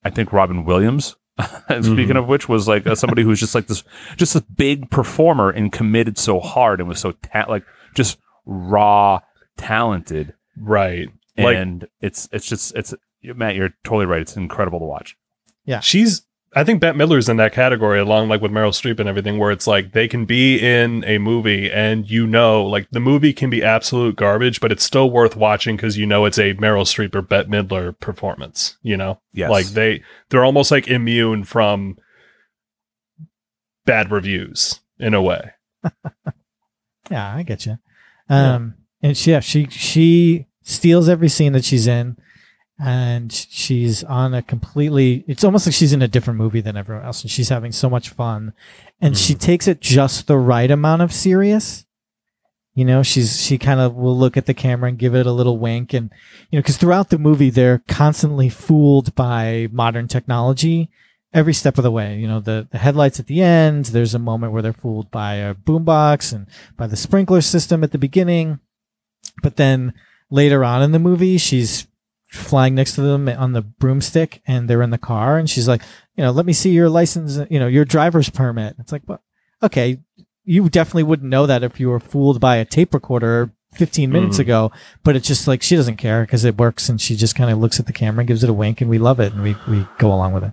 I think Robin Williams. Speaking of which, was like uh, somebody who's just like this, just this big performer and committed so hard and was so ta- like just raw talented right. Like and it's it's just it's Matt, you're totally right. It's incredible to watch. She's I think Bette Midler's in that category along like with Meryl Streep and everything where it's like they can be in a movie and you know like the movie can be absolute garbage but it's still worth watching cuz you know it's a Meryl Streep or Bette Midler performance, you know? Yes. Like they they're almost like immune from bad reviews in a way. Yeah, I get you. Um, and she, yeah, she she steals every scene that she's in, and she's on a completely. It's almost like she's in a different movie than everyone else, and she's having so much fun, and she hmm. takes it just the right amount of serious. You know, she's she kind of will look at the camera and give it a little wink, and you know, because throughout the movie they're constantly fooled by modern technology every step of the way. You know, the, the headlights at the end, there's a moment where they're fooled by a boombox and by the sprinkler system at the beginning. But then later on in the movie, she's flying next to them on the broomstick and they're in the car and she's like, you know, let me see your license, you know, your driver's permit. It's like, well, okay, you definitely wouldn't know that if you were fooled by a tape recorder 15 minutes Mhm. ago, but it's just like she doesn't care because it works and she just kind of looks at the camera and gives it a wink and we love it and we, we go along with it.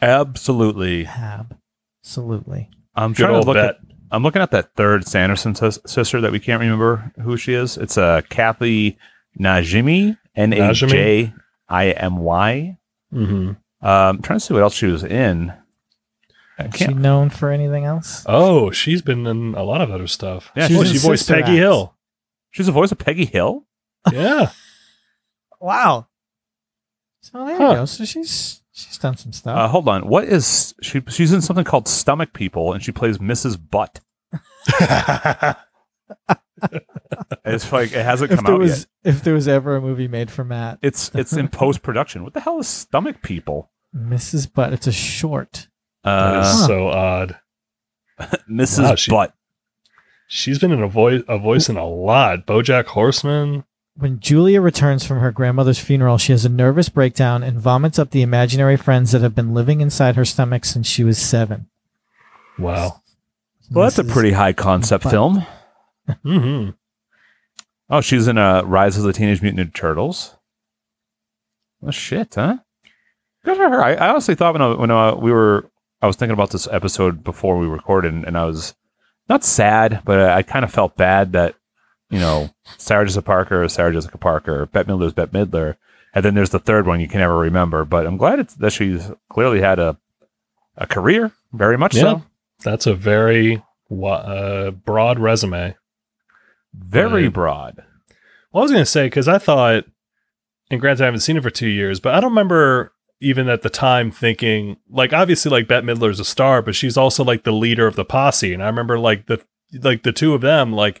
Absolutely. Absolutely. I'm Good trying to look Bet. at. I'm looking at that third Sanderson sister that we can't remember who she is. It's uh, Kathy Najimy, N A J I M Y. Mhm. Um, trying to see what else she was in. I Is she known for anything else? Oh, she's been in a lot of other stuff. Yeah, She oh, she voiced Peggy Act. Hill. She's the voice of Peggy Hill. Yeah. Wow. So there Huh. you go. So she's she's done some stuff. Uh, hold on. What is she? She's in something called Stomach People, and she plays Mrs. Butt. It's like it hasn't if come there out was yet. if there was ever a movie made for Matt, It's it's in post production. What the hell is Stomach People? Mrs. Butt. It's a short. that Uh, is so odd. Mrs. Wow, she- Butt. She's been in a voice a voice in a lot. BoJack Horseman. When Julia returns from her grandmother's funeral, she has a nervous breakdown and vomits up the imaginary friends that have been living inside her stomach since she was seven. Wow. Well, that's a pretty high concept Butt. film. Hmm Oh, she's in uh, Rise of the Teenage Mutant Ninja Turtles. Well, shit, huh? Good for her. I, I honestly thought when I, when uh, we were, I was thinking about this episode before we recorded, and, and I was not sad, but I, I kind of felt bad that you know Sarah Jessica Parker, Sarah Jessica Parker, Bette Midler's Bette Midler, and then there's the third one you can never remember. But I'm glad it's, that she's clearly had a a career, very much Yeah. so, That's a very uh, broad resume. Very Right. broad. Well, I was going to say because I thought, and granted, I haven't seen it for two years, but I don't remember even at the time thinking like obviously like Bette Midler's a star, but she's also like the leader of the posse, and I remember like the like the two of them like.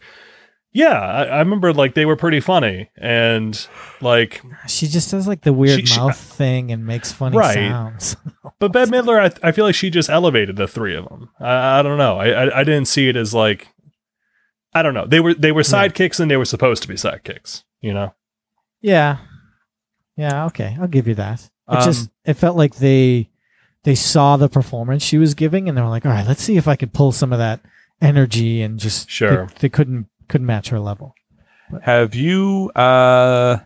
Yeah, I, I remember like they were pretty funny and like She just does like the weird She- she- mouth thing and makes funny Right. sounds. But Bette Midler, I, I feel like she just elevated the three of them. I, I don't know. I, I I didn't see it as like I don't know. They were they were Yeah. sidekicks and they were supposed to be sidekicks. You know. Yeah. Yeah, okay. I'll give you that. It Um, just it felt like they they saw the performance she was giving and they were like, "All right, let's see if I could pull some of that energy and just Sure. they, they couldn't couldn't match her level." Have you? uh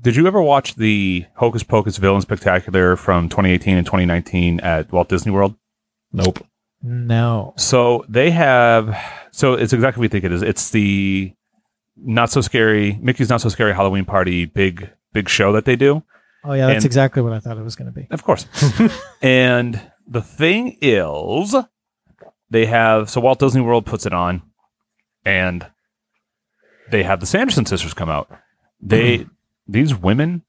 Did you ever watch the Hocus Pocus Villain Spectacular from 2018 and 2019 at Walt Disney World? Nope. No. So they have. So it's exactly what we think it is. It's the not so scary Mickey's Not So Scary Halloween Party big big show that they do. Oh yeah, that's And- exactly what I thought it was going to be. Of course. and the thing is, they have so Walt Disney World puts it on, and they have the Sanderson sisters come out. They mm-hmm. these women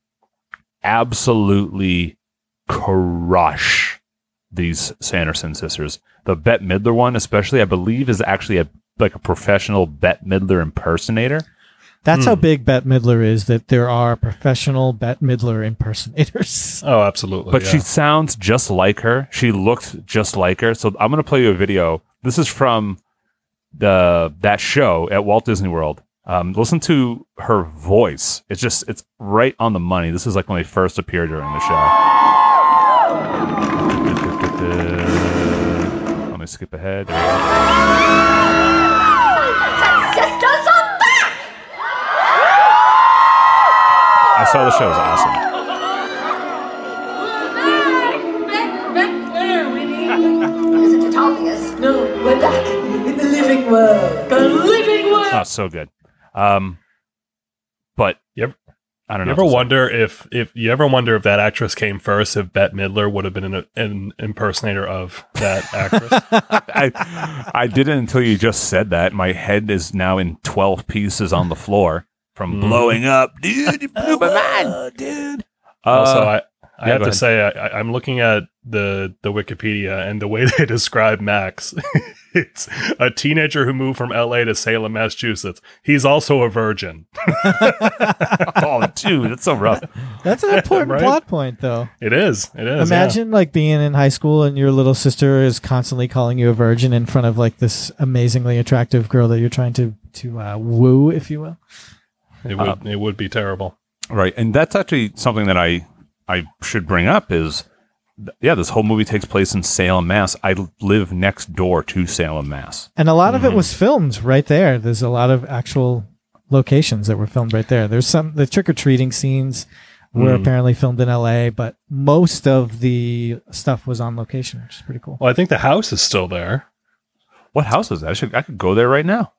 absolutely crush these Sanderson sisters. The Bette Midler one, especially, I believe, is actually a like a professional Bette Midler impersonator. That's how Hmm. big Bette Midler is that there are professional Bette Midler impersonators. Oh, absolutely. but yeah. she sounds just like her. She looked just like her. So I'm going to play you a video. This is from the that show at Walt Disney World. Um, listen to her voice. It's just it's right on the money. This is like when they first appeared during the show. Let me skip ahead. There we go. Sisters are back! I saw the show. It was awesome. Is it obvious? No, we're back in the living world. The living world! Oh, so good. Um, but You ever- I don't You know. ever if it's- wonder if if you ever wonder if that actress came first, if Bette Midler would have been an, an impersonator of that actress? I, I didn't until you just said that. My head is now in 12 pieces on the floor from Mhm. blowing up. Dude, you blew my mind. dude. also, Uh, I I yeah, have to ahead. say I, I- I'm looking at the the Wikipedia and the way they describe Max. it's a teenager who moved from L.A. to Salem, Massachusetts. He's also a virgin. oh, dude, that's so rough. That's an important Right? plot point though. It is. It is. yeah. Imagine like being in high school and your little sister is constantly calling you a virgin in front of like this amazingly attractive girl that you're trying to to uh, woo, if you will. it would it would be terrible. Right. And that's actually something that I, I should bring up is, th- yeah, this whole movie takes place in Salem, Mass. I live next door to Salem, Mass. And a lot of it Mhm. was filmed right there. There's a lot of actual locations that were filmed right there. There's some the trick or treating scenes were Mm. apparently filmed in LA, but most of the stuff was on location, which is pretty cool. Well, I think the house is still there. What house is that? I, should, I could go there right now.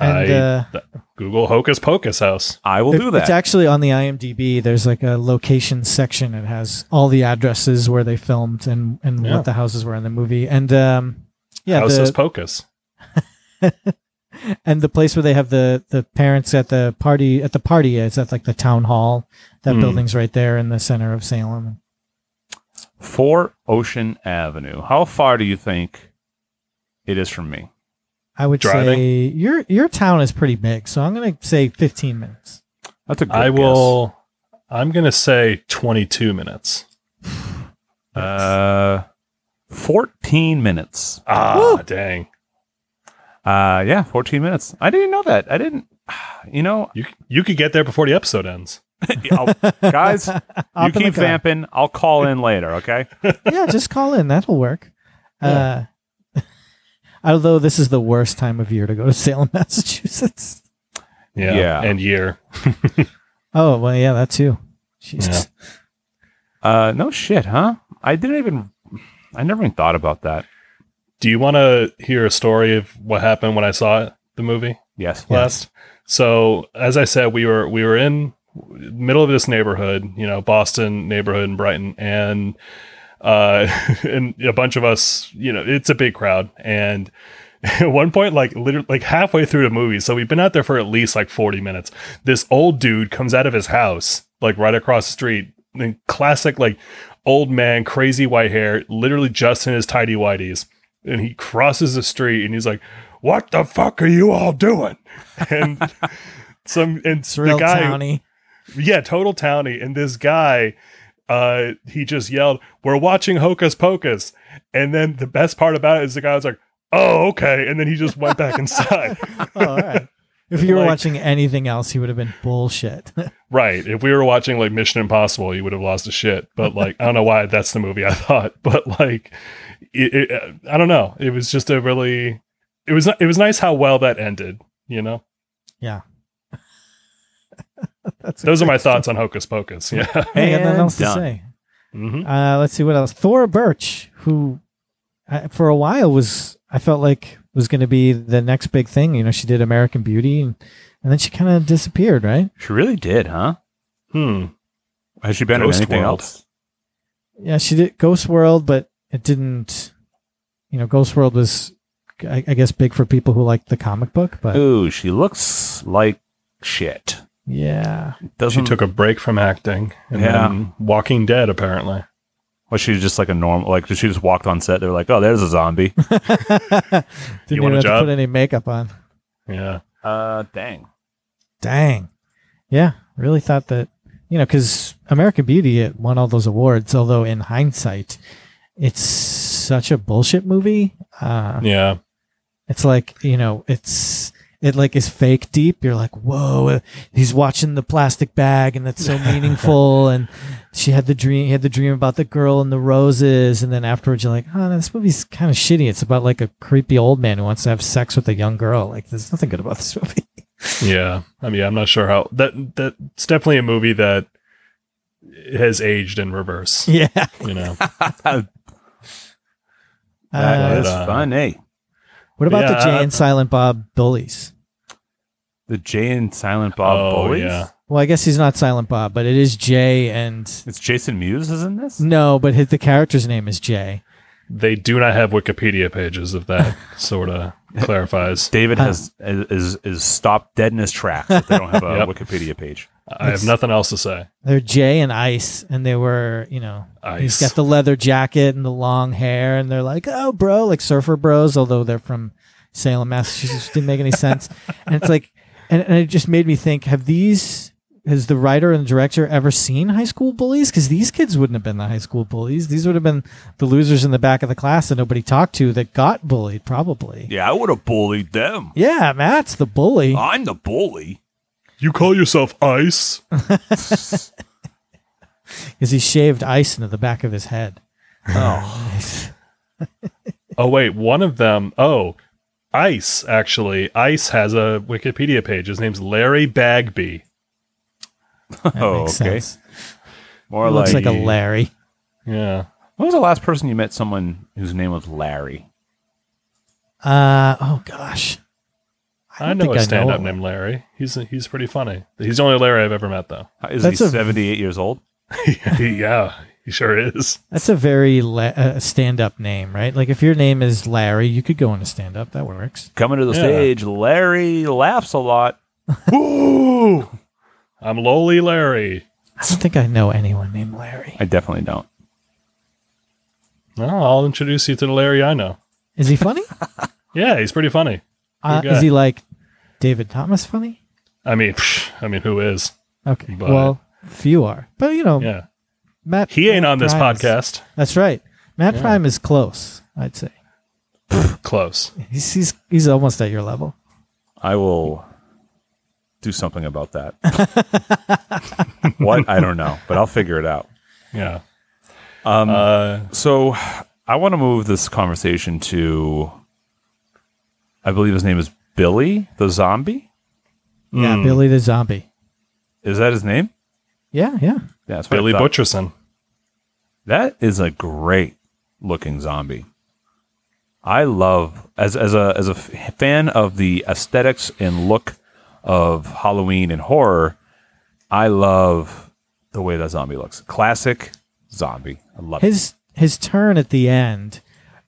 And I- uh, th- Google Hocus Pocus house. I will It- do that. It's actually on the IMDb. There's like a location section. It has all the addresses where they filmed and, and Yeah. what the houses were in the movie. And um, yeah, house is the, Pocus. and the place where they have the the parents at the party at the party is at like the town hall. That Hmm. building's right there in the center of Salem. Four Ocean Avenue. How far do you think it is from me? I would Driving? say your your town is pretty big, so I'm gonna say 15 minutes. That's a good I guess. will. I'm gonna say 22 minutes. Uh, 14 minutes. Ah, dang. Uh, yeah, 14 minutes. I didn't know that. I didn't, you know, You you could get there before the episode ends. I'll- guys, you Hop in the keep vamping. I'll call in later, okay? yeah, just call in. That'll work. Uh, although this is the worst time of year to go to Salem, Massachusetts. Yeah. Yeah. And year. Oh well, yeah, that too. Jesus. Uh, no shit, huh? I didn't even. I never even thought about that. Do you want to hear a story of what happened when I saw it, the movie Yes. last? So, as I said, we were we were in middle of this neighborhood, you know, Boston neighborhood in Brighton, and uh, and a bunch of us, you know, it's a big crowd, and at one point, like literally, like halfway through the movie, so we've been out there for at least like forty minutes. This old dude comes out of his house, like right across the street, in classic like old man, crazy white hair, literally just in his tidy whities, and he crosses the street, and he's like, "What the fuck are you all doing?" And some and the guy, towny. yeah, total townie, And this guy, uh, he just yelled, "We're watching Hocus Pocus!" And then the best part about it is the guy was like, "Oh, okay," and then he just went back inside. Oh, all right. If you were Like- watching anything else, he would have been bullshit. right? If we were watching like Mission Impossible, he would have lost a shit. But like, I don't know why that's the movie I thought. But like, it, it, I don't know. It was just a really, it was it was nice how well that ended. You know, yeah. That's those are great my thoughts on Hocus Pocus. Yeah. Hey, and nothing And else to done. say. hmm Uh, let's see what else. Thora Birch, who uh, for a while was, I felt like was going to be the next big thing. You know, she did American Beauty, and, and then she kind of disappeared, right? She really did, huh? Hmm. Has she been Ghost in anything World. else? Yeah, she did Ghost World, but it didn't. You know, Ghost World was, I, I guess, big for people who like the comic book, but Ooh, she looks like shit. Yeah, She Doesn't took a break from acting and Yeah. then Walking Dead, apparently. Was she just like a normal? Like she just walked on set? They were like, "Oh, there's a zombie." didn't You even want a have job? to put any makeup on. Yeah. uh, dang. Dang. Yeah, really thought that, you know, because American Beauty it won all those awards, although in hindsight, it's such a bullshit movie. Uh, Yeah. It's like, you know, it's, it like is fake deep. You're like, whoa, he's watching the plastic bag and that's so meaningful. and she had the dream, he had the dream about the girl and the roses. And then afterwards, you're like, oh, no, this movie's kind of shitty. It's about like a creepy old man who wants to have sex with a young girl. Like, there's nothing good about this movie. Yeah. I mean, I'm not sure how that that's definitely a movie that has aged in reverse. yeah. You know. That Uh, is uh, funny. What about the Yeah, Jay I- and Silent Bob bullies? The Jay and Silent Bob oh bullies. yeah. Well, I guess he's not Silent Bob, but it is Jay and It's Jason Mewes isn't this. no, but his, the character's name is Jay. They do not have Wikipedia pages of that sort of clarifies. David Huh. has is is stopped dead in his tracks. If they don't have a Yep. Wikipedia page. I have nothing else to say. They're Jay and Ice, and they were, you know, Ice. he's got the leather jacket and the long hair, and they're like, "Oh, bro," like surfer bros, although they're from Salem, Massachusetts. Didn't make any sense, and it's like, and, and it just made me think: Have these? Has the writer and director ever seen high school bullies? Because these kids wouldn't have been the high school bullies. These would have been the losers in the back of the class that nobody talked to that got bullied, probably. Yeah, I would have bullied them. Yeah, Matt's the bully. I'm the bully. You call yourself Ice? because he shaved ice into the back of his head. Oh, Oh wait, one of them. Oh, Ice actually. Ice has a Wikipedia page. His name's Larry Bagby. That Oh, makes okay. sense. more He looks like, like a Larry. Yeah. When was the last person you met someone whose name was Larry? Uh oh gosh. I, don't know a stand-up named Larry. He's he's pretty funny. He's the only Larry I've ever met, though. Is That's he a- 78 years old? yeah, he sure is. That's a very la- uh, stand-up name, right? Like if your name is Larry, you could go into stand-up. That works. Coming to the Yeah. stage, Larry laughs a lot. Woo! I'm lowly Larry. I don't think I know anyone named Larry. I definitely don't. Oh, I'll introduce you to the Larry I know. Is he funny? Yeah, he's pretty funny. uh, guy. is he like David Thomas funny? I mean, psh, I mean, who is? Okay. But- well, few are, but you know, Yeah, Matt. he ain't Matt on this Prime is- podcast. That's right. Matt Prime is close. I'd say Close. he's he's he's almost at your level. I will do something about that. what? I don't know, but I'll figure it out. Yeah. Um, Uh, so I want to move this conversation to, I believe his name is Billy the zombie. Yeah, Hmm. Billy the Zombie. Is that his name? Yeah, yeah. Yeah, that's Billy. Butcherson. That is a great looking zombie. I love as as a as a f- fan of the aesthetics and look of Halloween and horror. I love the way that zombie looks. Classic zombie. I love it. his his turn at the end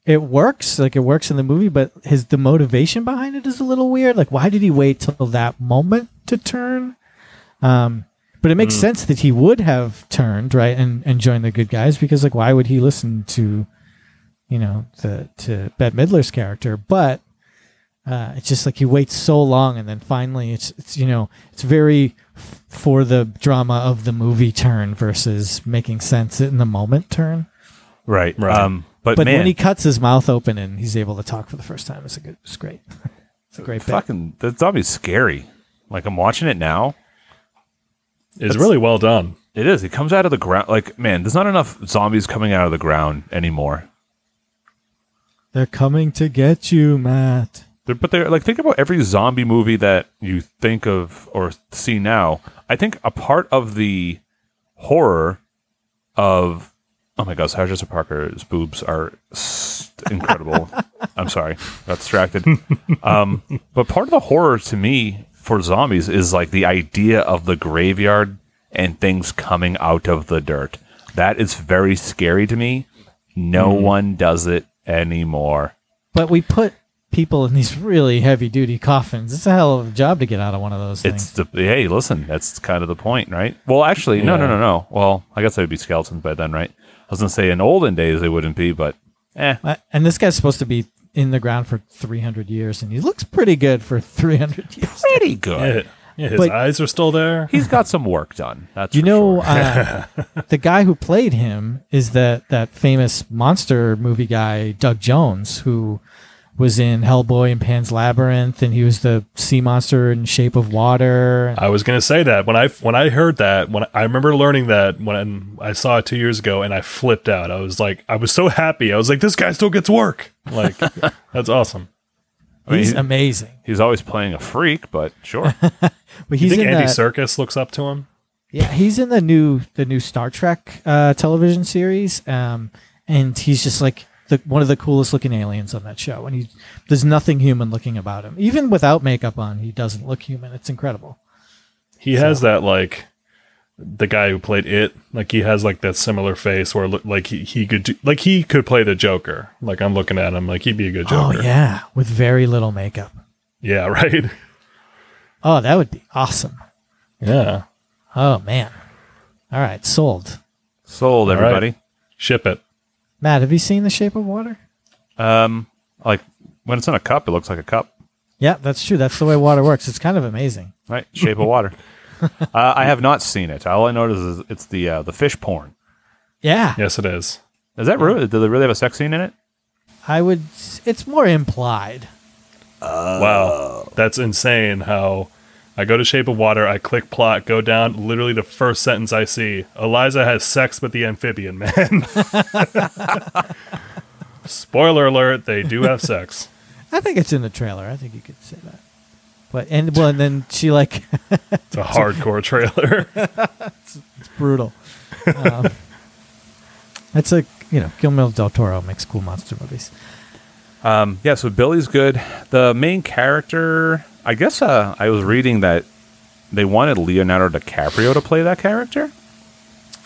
it works like it works in the movie but his the motivation behind it is a little weird like why did he wait till that moment to turn um but it makes sense that he would have turned right and and joined the good guys because like why would he listen to you know the to Bette Midler's character but uh, it's just like he waits so long and then finally it's it's you know it's very f- for the drama of the movie turn versus making sense in the moment turn Right. Right. Um, but, but man, when he cuts his mouth open and he's able to talk for the first time, it's a good, it's great. It's a great bit. fucking that zombie's scary. Like I'm watching it now. It's really well done. It is. It comes out of the ground. Like man, there's not enough zombies coming out of the ground anymore. They're coming to get you, Matt. They're, but they're like think about every zombie movie that you think of or see now. I think a part of the horror of oh my gosh, Sarah Jessica Parker's boobs are s- incredible. I'm sorry, got distracted. Um, but part of the horror to me for zombies is like the idea of the graveyard and things coming out of the dirt. That is very scary to me. No one does it anymore. But we put people in these really heavy duty coffins. It's a hell of a job to get out of one of those It's things. the hey, listen, that's kind of the point, right? Well, actually, no, no, Yeah. no, no. Well, I guess they would be skeletons by then, right? I was gonna say in olden days they wouldn't be, but eh, Uh, And this guy's supposed to be in the ground for 300 years, and he looks pretty good for 300 years. pretty good. Yeah, yeah, his But- eyes are still there. He's got some work done. That's You for know, sure. uh, the guy who played him is that that famous monster movie guy, Doug Jones, who was in Hellboy and Pan's Labyrinth, and he was the sea monster in Shape of Water. I was gonna say that when I when I heard that when I remember learning that when I saw it two years ago and I flipped out. I was like, I was so happy. I was like, this guy still gets work. Like, that's awesome. mean, He's he- amazing. he's always playing a freak, but sure. But You he's think in Andy that, Circus looks up to him? yeah, he's in the new the new Star Trek uh, television series, um, and he's just like the one of the coolest looking aliens on that show. And he there's nothing human looking about him, even without makeup on. He doesn't look human. It's incredible. He has that like the guy who played it. Like he has like that similar face where like he, he could do, like he could play the Joker. Like I'm looking at him like he'd be a good Joker. Oh yeah, with very little makeup. Yeah, right. Oh, that would be awesome. Yeah. Oh man. All right, sold. Sold right. everybody. Ship it. Matt, have you seen The Shape of Water? Um, like when it's in a cup, it looks like a cup, Yeah, that's true. That's the way water works. It's kind of amazing. right? Shape of water. uh, I have not seen it. All I noticed is it's the uh, the fish porn. Yeah, Yes, it is. Is that real? Do they really have a sex scene in it? I would. It's more implied. wow. That's insane how I go to Shape of Water, I click plot, go down, literally the first sentence I see. Eliza has sex with the amphibian man. Spoiler alert, they do have sex. I think it's in the trailer. I think you could say that. But and well, and then she like It's a hardcore trailer. it's brutal. Um, it's like, you know Guillermo del Toro makes cool monster movies. Um, yeah, so Billy's good. The main character, I guess uh, I was reading that they wanted Leonardo DiCaprio to play that character,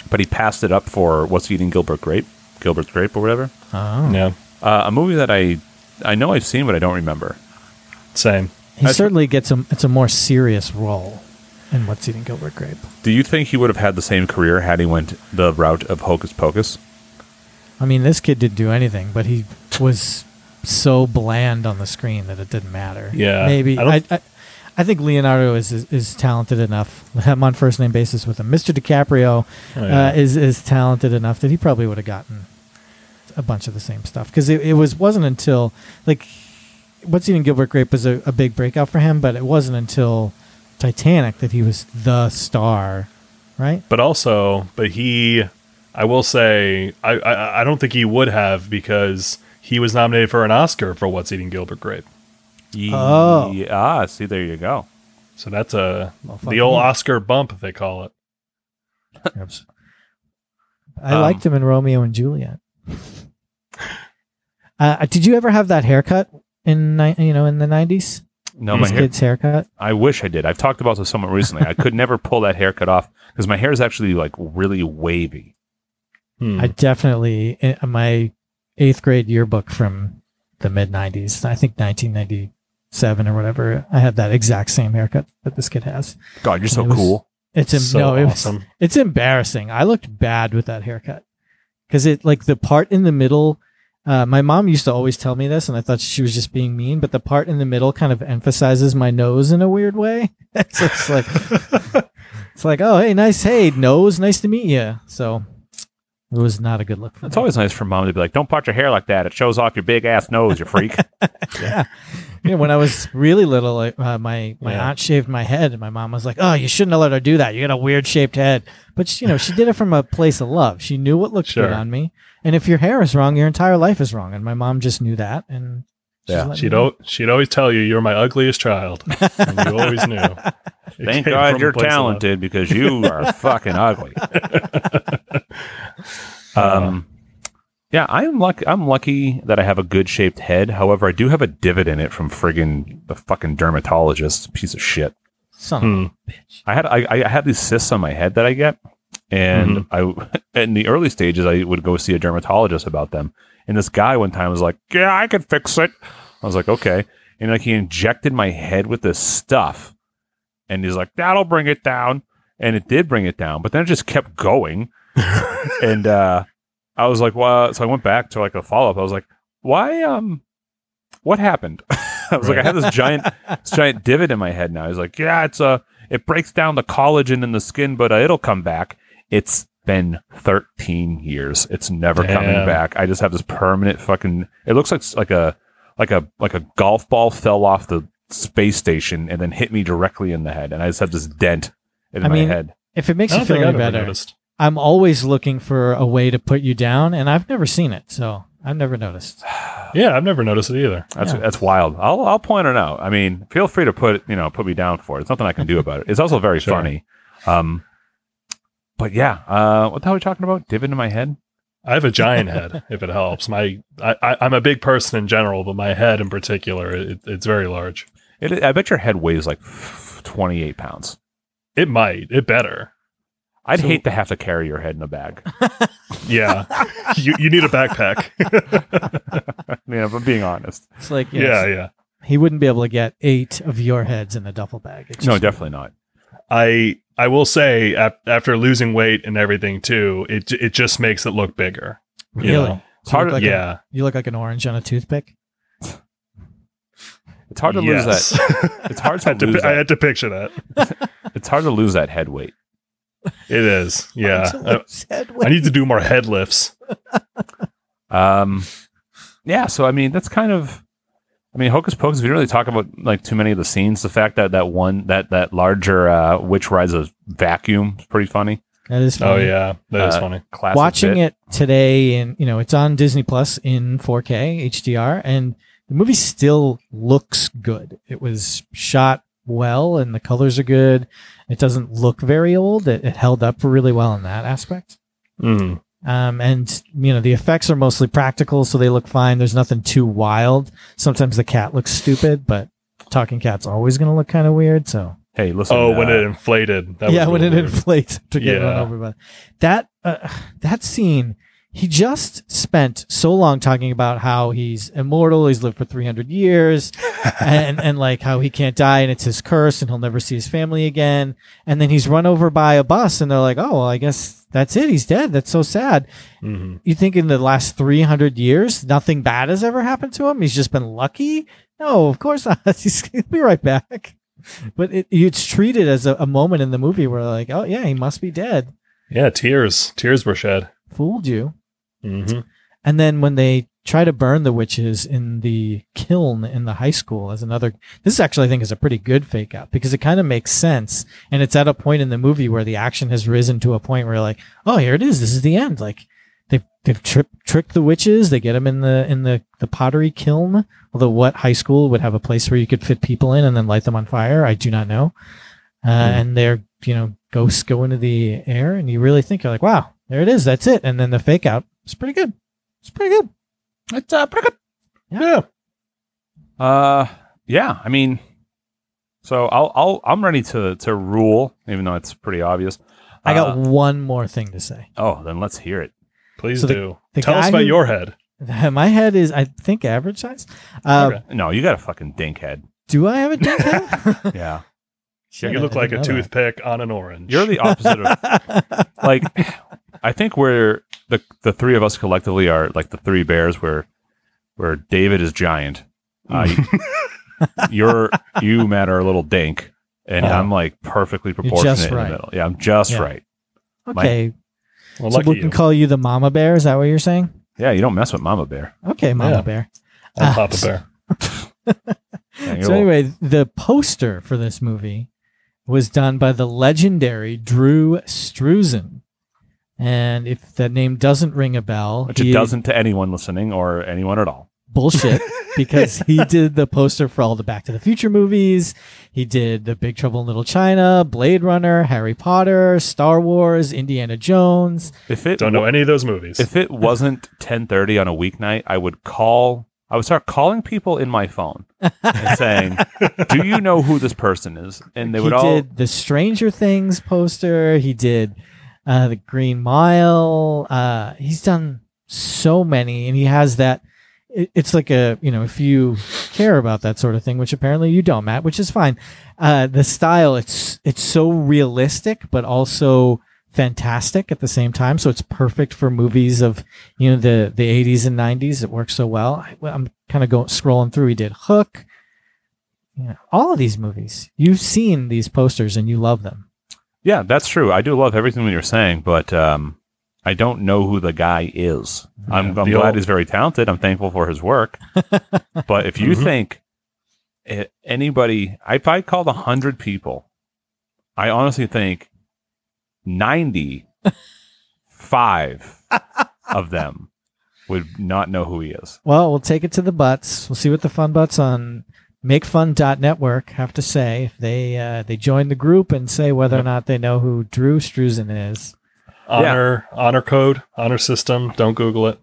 but he passed it up for What's Eating Gilbert Grape, Gilbert's Grape or whatever. Oh, yeah. Uh, a movie that I I know I've seen, but I don't remember. Same. he I- certainly gets a it's a more serious role in What's Eating Gilbert Grape. Do you think he would have had the same career had he went the route of Hocus Pocus? I mean, this kid didn't do anything, but he was so bland on the screen that it didn't matter. Yeah, maybe I I. I, I think Leonardo is, is is talented enough. I'm on first name basis with him. Mr. DiCaprio Oh, yeah. uh, is is talented enough that he probably would have gotten a bunch of the same stuff because it, it was wasn't until like what's eating Gilbert Grape was a, a big breakout for him, but it wasn't until Titanic that he was the star, right? But also, but he, I will say, I, I, I don't think he would have because he was nominated for an Oscar for What's Eating Gilbert Grape. Oh. Yeah, ah, see, there you go. So that's a Well, the old him. Oscar bump they call it. I Um, liked him in Romeo and Juliet. Uh, did you ever have that haircut in you know in the nineties? No, my hair. kid's haircut. I wish I did. I've talked about this somewhat recently. I could never pull that haircut off because my hair is actually like really wavy. Hmm. I definitely my eighth grade yearbook from the mid '90s. I think 1997 or whatever. I had that exact same haircut that this kid has. God, you're so It was- cool. It's em- so no, it was, awesome. it's embarrassing. I looked bad with that haircut because it like the part in the middle. Uh, my mom used to always tell me this, and I thought she was just being mean. But the part in the middle kind of emphasizes my nose in a weird way. it's like it's like, oh, hey, nice, hey, nose, nice to meet you. So it was not a good look for It's me. always nice for mom to be like, "Don't part your hair like that. It shows off your big ass nose, you freak." yeah. Yeah, when I was really little, like, uh, my my Yeah. aunt shaved my head, and my mom was like, "Oh, you shouldn't have let her do that. You got a weird shaped head." But she, you know, she did it from a place of love. She knew what looked Sure. good on me, and if your hair is wrong, your entire life is wrong. And my mom just knew that, and Yeah. She'd, know. o- she'd always tell you you're my ugliest child. and you always knew. It Thank came God from you're place of love. talented because you are fucking ugly. Um, yeah, I'm lucky. I'm lucky that I have a good shaped head. However, I do have a divot in it from friggin' the fucking dermatologist. Piece of shit. Son Hmm. of a bitch. I had I, I had these cysts on my head that I get, and I in the early stages I would go see a dermatologist about them. And this guy one time was like, "Yeah, I can fix it." I was like, "Okay," and like he injected my head with this stuff, and he's like, "That'll bring it down," and it did bring it down, but then it just kept going, and uh, I was like, "Well," so I went back to like a follow up. I was like, "Why? Um, what happened?" I was like, "I have this giant." this giant divot in my head now. He's like, yeah, it's a, it breaks down the collagen in the skin, but uh, it'll come back. It's been 13 years. It's never coming back. I just have this permanent fucking. It looks like like a like a like a golf ball fell off the space station and then hit me directly in the head, and I just have this dent in I my mean, head. If it makes you feel think any I've better, noticed. I'm always looking for a way to put you down, and I've never seen it, so I've never noticed. Yeah, I've never noticed it either. That's Yeah. that's wild. I'll I'll point it out. I mean, feel free to put you know put me down for it. It's nothing I can do about it. It's also very Sure. funny. Um, but yeah, uh, what the hell are we talking about? Divot in my head. I have a giant head, if it helps. My, I, I, I'm a big person in general, but my head in particular, it, it's very large. It, I bet your head weighs like 28 pounds. It might. It better. I'd So- hate to have to carry your head in a bag. Yeah. you, you need a backpack. I mean, if I'm being honest. It's like yeah, yes, yeah. he wouldn't be able to get eight of your heads in a duffel bag. No, definitely not. I I will say ap- after losing weight and everything too, it it just makes it look bigger. you Really? know? It's hard. look like to, a- yeah. You look like an orange on a toothpick. it's hard to lose that. It's hard I, to had to, lose pi- I had to picture that. It's hard to lose that head weight. It is. Yeah. I, Head I need to do more head lifts. Um, yeah. So I mean, that's kind of. I mean, Hocus Pocus. We didn't really talk about like too many of the scenes. The fact that that one that that larger uh, witch rides a vacuum is pretty funny. That is funny. Oh yeah, that is Uh, funny. Classic Watching bit. it today, and you know, it's on Disney Plus in 4K HDR, and the movie still looks good. It was shot well, and the colors are good. It doesn't look very old. It, it held up really well in that aspect. Mm. Um, and you know the effects are mostly practical, so they look fine. There's nothing too wild. Sometimes the cat looks stupid, but talking cat's always going to look kind of weird. So Hey, listen. Oh, when uh, it inflated. That yeah, was when it weird. inflates to get run over by that uh, that scene. He just spent so long talking about how he's immortal. He's lived for 300 years and, and like how he can't die and it's his curse and he'll never see his family again. And then he's run over by a bus and they're like, oh, well, I guess that's it. He's dead. That's so sad. Mhm. You think in the last 300 years, nothing bad has ever happened to him? He's just been lucky? No, of course not. He's going to be right back. But it, it's treated as a, a moment in the movie where, like, oh, yeah, he must be dead. Yeah, tears. Tears were shed. Fooled you. hmm And then when they try to burn the witches in the kiln in the high school as another, this actually I think is a pretty good fake out because it kind of makes sense. And it's at a point in the movie where the action has risen to a point where like, oh, here it is. This is the end. Like they've, they've tri- tricked the witches. They get them in the, in the, the pottery kiln. Although what high school would have a place where you could fit people in and then light them on fire? I do not know. Uh, And they're, you know, ghosts go into the air and you really think you're like, wow, there it is. That's it. And then the fake out. It's pretty good. It's pretty good. It's uh, pretty good. Yeah. Uh, yeah. I mean, so I'll I'll I'm ready to to rule, even though it's pretty obvious. I got Uh, one more thing to say. oh, then let's hear it. Please So the- do. the Tell us about who- your head. My head is, I think, average size. Uh, Okay. No, you got a fucking dink head. Do I have a dink head? Yeah, Shit, you I look like a didn't that. toothpick on an orange. you're the opposite of like. I think we're the the three of us collectively are like the three bears, where where David is giant. Uh, you- you're you Matt are a little dink, and Yeah. I'm like perfectly You're proportionate just in the middle. Yeah, I'm just Yeah. right. okay, well, so lucky we you. can call you the mama bear. Is that what you're saying? Yeah, you don't mess with Mama Bear. Okay, mama Yeah. bear. I'm Ah, Papa Bear. So anyway, the poster for this movie was done by the legendary Drew Struzan. And if that name doesn't ring a bell, which he- it doesn't to anyone listening or anyone at all. bullshit because he did the poster for all the Back to the Future movies. He did the Big Trouble in Little China, Blade Runner, Harry Potter, Star Wars, Indiana Jones. If it Don't know any of those movies. if it wasn't 10:30 on a weeknight, I would call I would start calling people in my phone and saying, "Do you know who this person is?" And they he would all did the Stranger Things poster. He did uh, the Green Mile. Uh, he's done so many, and he has that. It, it's like a you know if you care about that sort of thing, which apparently you don't, Matt, which is fine. Uh, the style it's it's so realistic, but also fantastic at the same time. So it's perfect for movies of you know the the 80s and 90s. It works so well. I, I'm kind of going scrolling through. He did Hook you know, all of these movies. You've seen these posters and you love them. Yeah, that's true. I do love everything that you're saying, but um, I don't know who the guy is. I'm, I'm glad old- he's very talented. I'm thankful for his work. but if you Mhm. think anybody, if I called a hundred people, I honestly think ninety-five of them would not know who he is. Well, we'll take it to the butts. We'll see what the fun butts on makefun.network have to say if they uh, they join the group and say whether or not they know who Drew Struzan is. honor honor code, honor system. Don't Google it.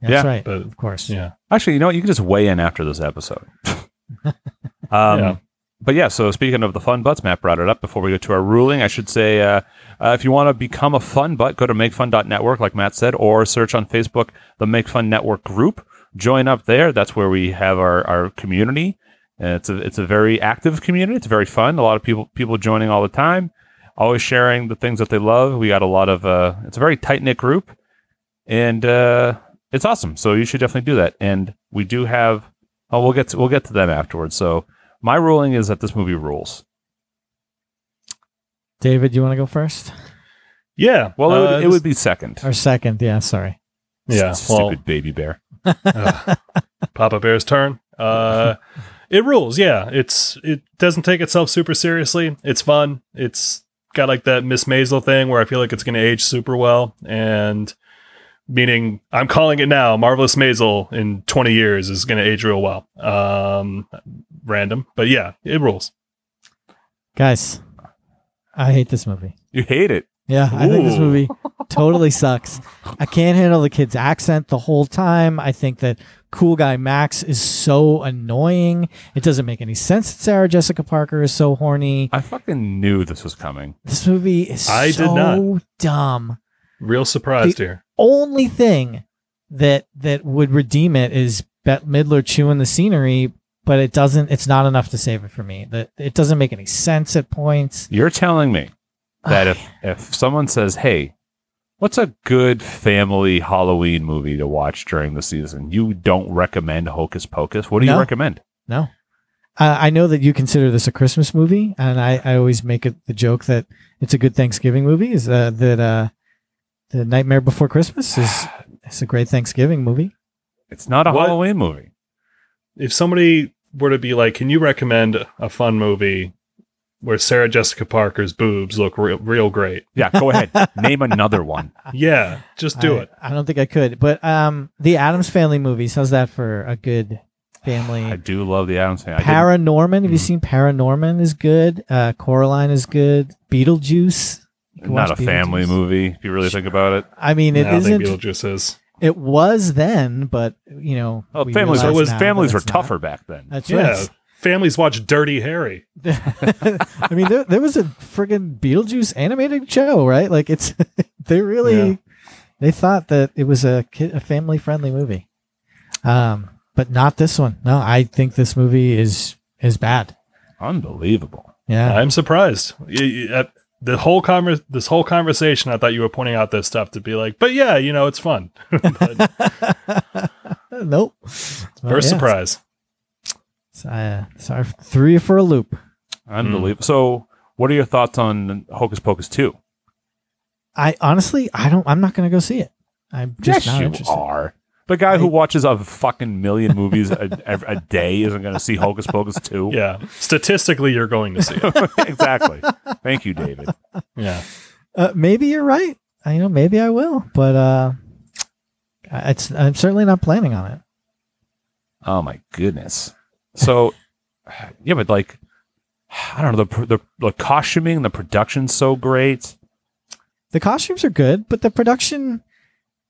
That's Yeah, right. but- of course. Yeah. Actually, you know what? You can just weigh in after this episode. um, Yeah. But yeah, so speaking of the fun butts, Matt brought it up before we go to our ruling. I should say, uh, uh, if you want to become a fun butt, go to makefun.network, like Matt said, or search on Facebook the Make Fun Network group. Join up there. That's where we have our, our community. And it's a it's a very active community. It's very fun. A lot of people people joining all the time, always sharing the things that they love. We got a lot of uh, it's a very tight knit group, and uh, it's awesome. So you should definitely do that. And we do have. Oh, we'll get to, we'll get to them afterwards. So my ruling is that this movie rules. David, you want to go first Yeah. Well, it, uh, would, it would be second. or second? Yeah, sorry. Yeah. S- Well, stupid baby bear. Ugh. Papa Bear's turn. Uh, it rules. Yeah, it's it doesn't take itself super seriously. It's fun. It's got like that Miss Maisel thing where I feel like it's going to age super well, and meaning I'm calling it now. Marvelous Maisel in 20 years is going to age real well. Um, random, but yeah, it rules. Guys, I hate this movie. You hate it. Yeah, I think this movie totally sucks. I can't handle the kid's accent the whole time. I think that cool guy Max is so annoying. It doesn't make any sense that Sarah Jessica Parker is so horny. I fucking knew this was coming. This movie is I did so not. dumb. Real surprised here. Only thing that that would redeem it is Bette Midler chewing the scenery, but it doesn't. It's not enough to save it for me. That it doesn't make any sense at points. You're telling me that if if someone says, "Hey, what's a good family Halloween movie to watch during the season?" You don't recommend Hocus Pocus. What do you recommend? No. Uh, I know that you consider this a Christmas movie, and I, I always make it the joke that it's a good Thanksgiving movie. Is uh, that uh, the Nightmare Before Christmas is it's a great Thanksgiving movie. It's not a What? Halloween movie. If somebody were to be like, "Can you recommend a fun movie where Sarah Jessica Parker's boobs look real, real great?" Yeah, go ahead. Name another one. Yeah, just do I, it. I don't think I could, but um, the Addams Family movies. How's that for a good family? I do love the Addams Family. Paranorman. Have you Mhm. seen Paranorman? Is good. Uh, Coraline is good. Beetlejuice Not a watch family movie, if you really think about it. I mean, it I don't think isn't. Beetlejuice is. It was then, but you know, Well, we families, realize was, now families were it's not. tougher back then. That's Yeah. right. Families watch Dirty Harry. I mean, there, there was a friggin' Beetlejuice animated show, right? Like it's they really Yeah. they thought that it was a kid, a family friendly movie, um, but not this one. No, I think this movie is is bad. Unbelievable. Yeah, I'm surprised. Y- y- uh, The whole conver- this whole conversation, I thought you were pointing out this stuff to be like, but yeah, you know, it's fun. But nope. Well, first yeah, surprise. It's- Uh, sorry, three for a loop. Unbelievable. So, what are your thoughts on Hocus Pocus 2? I honestly, I don't. I'm not going to go see it. I'm just not you interested. are. The guy who watches a fucking million movies a, a, a day isn't going to see Hocus Pocus 2. Yeah, statistically, you're going to see it. exactly. Thank you, David. Yeah, Uh, maybe you're right. I you know maybe I will, but uh, it's I'm certainly not planning on it. Oh my goodness. So, yeah, but like, I don't know the the, the costuming, the production's so great. The costumes are good, but the production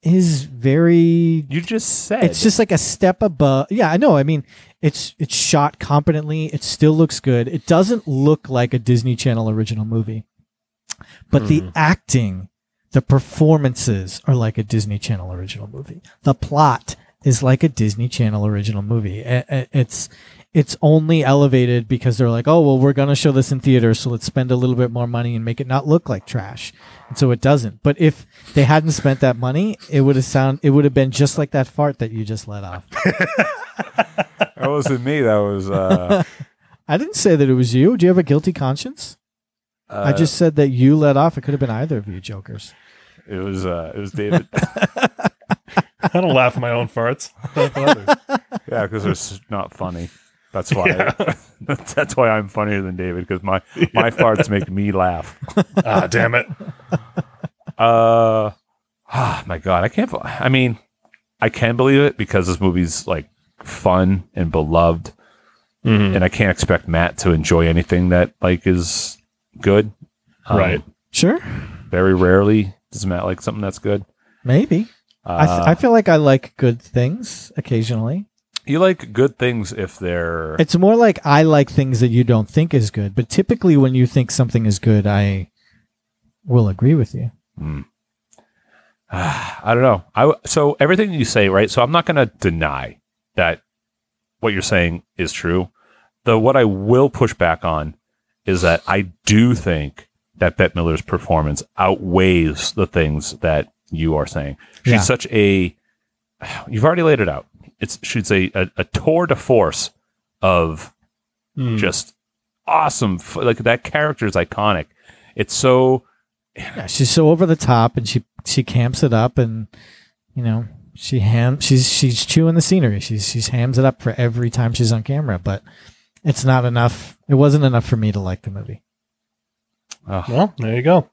is very. You just said It's just like a step above. Yeah, I know. I mean, it's it's shot competently. It still looks good. It doesn't look like a Disney Channel original movie, but the hmm. acting, the performances are like a Disney Channel original movie. The plot is like a Disney Channel original movie. It's it's only elevated because they're like, oh well, we're gonna show this in theaters, so let's spend a little bit more money and make it not look like trash. And so it doesn't. But if they hadn't spent that money, it would have sound it would have been just like that fart that you just let off. that wasn't me. That was uh, I didn't say that it was you. Do you have a guilty conscience? I just said that you let off. It could have been either of you jokers. it was uh, it was David. I don't laugh at my own farts. yeah, because they're not funny. That's why. that's why I'm funnier than David because my my farts make me laugh. ah, damn it. Uh, ah, my God, I can't. I mean, I can believe it because this movie's like fun and beloved, Mhm. and I can't expect Matt to enjoy anything that like is good. Um, Right. Sure, Very rarely does Matt like something that's good. maybe. I, th- Uh, I feel like I like good things occasionally. you like good things if they're. It's more like I like things that you don't think is good. But typically, when you think something is good, I will agree with you. I don't know. I w- so everything you say, right? So I'm not going to deny that what you're saying is true. The what I will push back on is that I do think that Bette Midler's performance outweighs the things that you are saying. She's Yeah. such a. You've already laid it out. It's she's a a, a tour de force of Hmm. just awesome. Like that character is iconic. It's so Yeah, she's so over the top, and she she camps it up, and you know she ham she's she's chewing the scenery. She's she's hams it up for every time she's on camera, but it's not enough. It wasn't enough for me to like the movie. oh, Well, there you go.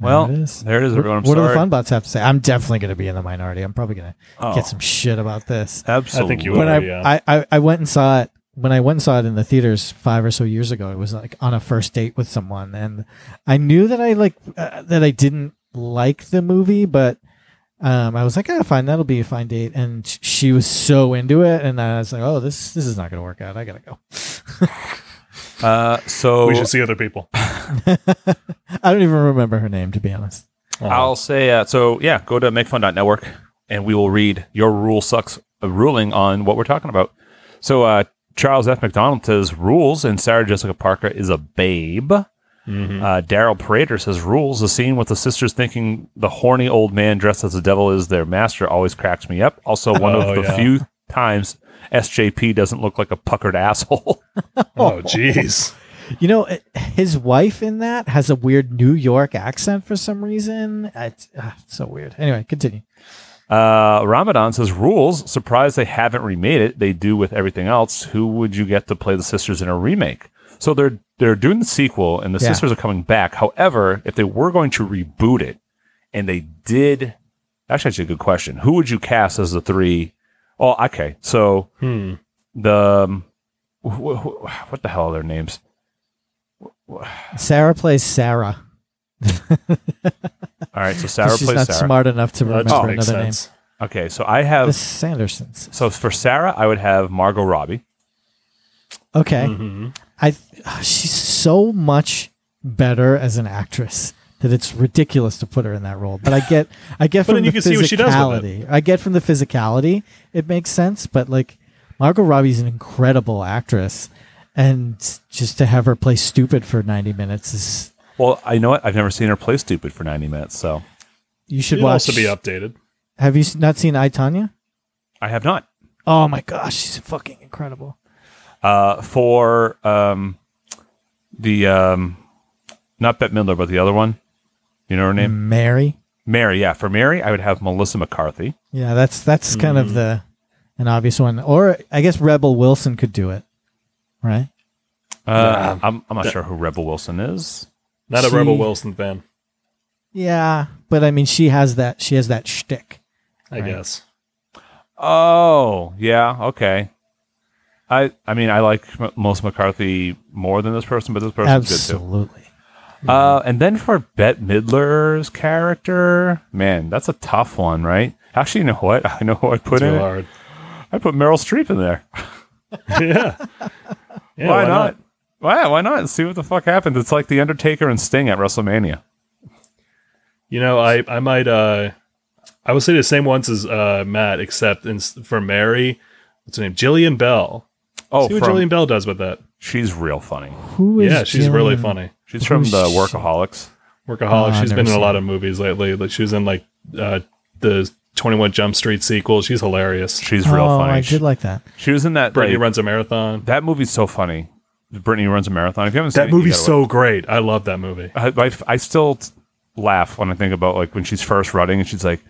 Well. There it is. There it is, What, everyone. I'm what do the sorry. fun butts have to say? I'm definitely going to be in the minority. I'm probably going to Oh, get some shit about this. Absolutely. I think you when are, I, yeah. I, I I went and saw it when I went and saw it in the theaters five or so years ago. It was like on a first date with someone, and I knew that I like uh, that I didn't like the movie, but um, I was like, ah, fine, that'll be a fine date. And she was so into it, and I was like, oh, this this is not going to work out. I gotta go. Uh, so we should see other people. I don't even remember her name to be honest. I'll say uh, so. Yeah, go to makefun.network and we will read your rule sucks uh, ruling on what we're talking about. So uh, Charles F. McDonald says rules, and Sarah Jessica Parker is a babe. Uh, Daryl Prater says rules. The scene with the sisters thinking the horny old man dressed as the devil is their master always cracks me up. Also, one Oh, of the yeah. few times SJP doesn't look like a puckered asshole. Oh, jeez. You know, his wife in that has a weird New York accent for some reason. It's, uh, it's so weird. Anyway, continue. Uh, Ramadan says rules. Surprised they haven't remade it. They do with everything else. Who would you get to play the sisters in a remake? So they're they're doing the sequel, and the Yeah. sisters are coming back. However, if they were going to reboot it, and they did, actually, that's a good question. Who would you cast as the three? Oh, okay. So Hmm. the um, wh- wh- what the hell are their names? Sarah plays Sarah. All right, so Sarah she's plays not Sarah. smart enough to That remember just makes another sense. Okay, so I name. The have Sandersons. so for Sarah, I would have Margot Robbie. Okay. Mm-hmm. I she's so much better as an actress that it's ridiculous to put her in that role. But I get I get But from the you can see what she does with physicality. I get from the physicality it makes sense, but like Margot Robbie's an incredible actress and just to have her play stupid for 90 minutes is Well, I know what I've never seen her play stupid for ninety minutes, so you should She'd watch also be updated. Have you not seen I Tanya? I have not. Oh my gosh, she's fucking incredible. Uh, for um, the um, not Bette Midler, but the other one. You know her name? Mary. Mary. Yeah, for Mary, I would have Melissa McCarthy. Yeah, that's that's kind of the an obvious one. Or I guess Rebel Wilson could do it. Right? Uh, I'm I'm not sure who Rebel Wilson is. Not a She- Rebel Wilson fan, Yeah, but I mean, she has that. She has that shtick. I guess. Oh, yeah, okay. I I mean, I like M- Melissa McCarthy more than this person, but this person's good too. Absolutely. Uh, and then for Bette Midler's character, man, that's a tough one, right? Actually, you know what? I know who I put in. it. hard. I put Meryl Streep in there. yeah. Yeah, why, not? Why? Why not? See what the fuck happens. It's like the Undertaker and Sting at WrestleMania. You know, I I might uh I would say the same ones as uh Matt, except in, for Mary, what's her name? Jillian Bell. Oh, See what from, Jillian Bell does with that. she's real funny. Who is? yeah, she's really Jillian- funny. She's from Who's the she? Workaholics. Workaholic. Oh, I've she's never been in a lot it. of movies lately. Like she was in like uh the Twenty One Jump Street sequel. She's hilarious. She's real oh, funny. I did like that. she was in that. Brittany like, runs a marathon. that movie's so funny. Brittany runs a marathon. If you haven't seen That it, you movie's gotta so great. I love that movie. I, I, I still t- laugh when I think about like when she's first running and she's like,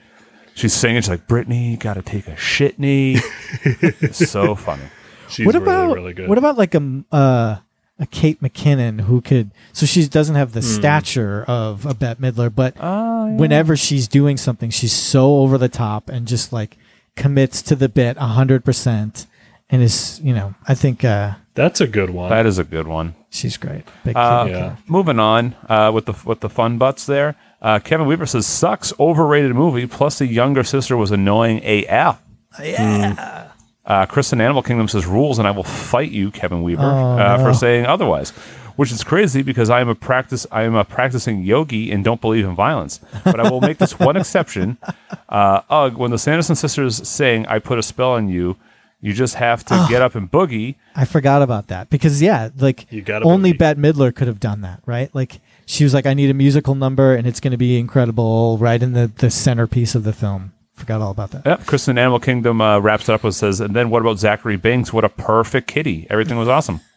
she's singing, she's like, Brittany, gotta take a shit knee. so funny. She's what about really good. what about like a uh, a Kate McKinnon who could? So she doesn't have the Hmm. stature of a Bette Midler, but Oh, whenever she's doing something, she's so over the top and just like commits to the bit hundred percent, and is you know I think uh, That's a good one. That is a good one. she's great. Big Uh, yeah. Moving on uh, with the with the fun butts there. Uh, Kevin Weaver says sucks overrated movie. Plus the younger sister was annoying AF. Yeah. Uh, in Animal Kingdom says rules, and I will fight you, Kevin Weaver, Oh, uh, no. for saying otherwise. Which is crazy because I am a practice I am a practicing yogi and don't believe in violence. But I will make this one exception. Uh, Ugh, when the Sanderson sisters saying I put a spell on you, you just have to get up and boogie. I forgot about that because yeah, like You gotta only believe. Bette Midler could have done that, right? Like she was like, I need a musical number and it's going to be incredible, right in the the centerpiece of the film. Forgot all about that. Yep. Kristen Animal Kingdom uh, wraps it up and says, and then what about Thackery Binx? What a perfect kitty. Everything was awesome.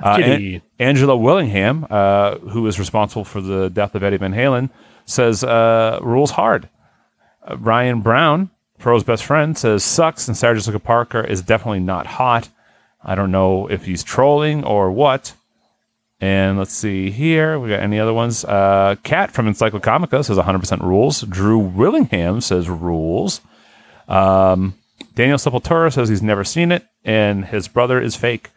Uh, Kitty. An- Angela Willingham, uh, who is responsible for the death of Eddie Van Halen, says, uh, rules hard. Uh, Ryan Brown, Pro's best friend, says, sucks, and Sarah Jessica Parker is definitely not hot. I don't know if he's trolling or what. And let's see here. We got any other ones? Uh, Kat from Encyclocomica says 100% rules. Drew Willingham says rules. Um, Daniel Sepultura says he's never seen it, and his brother is fake.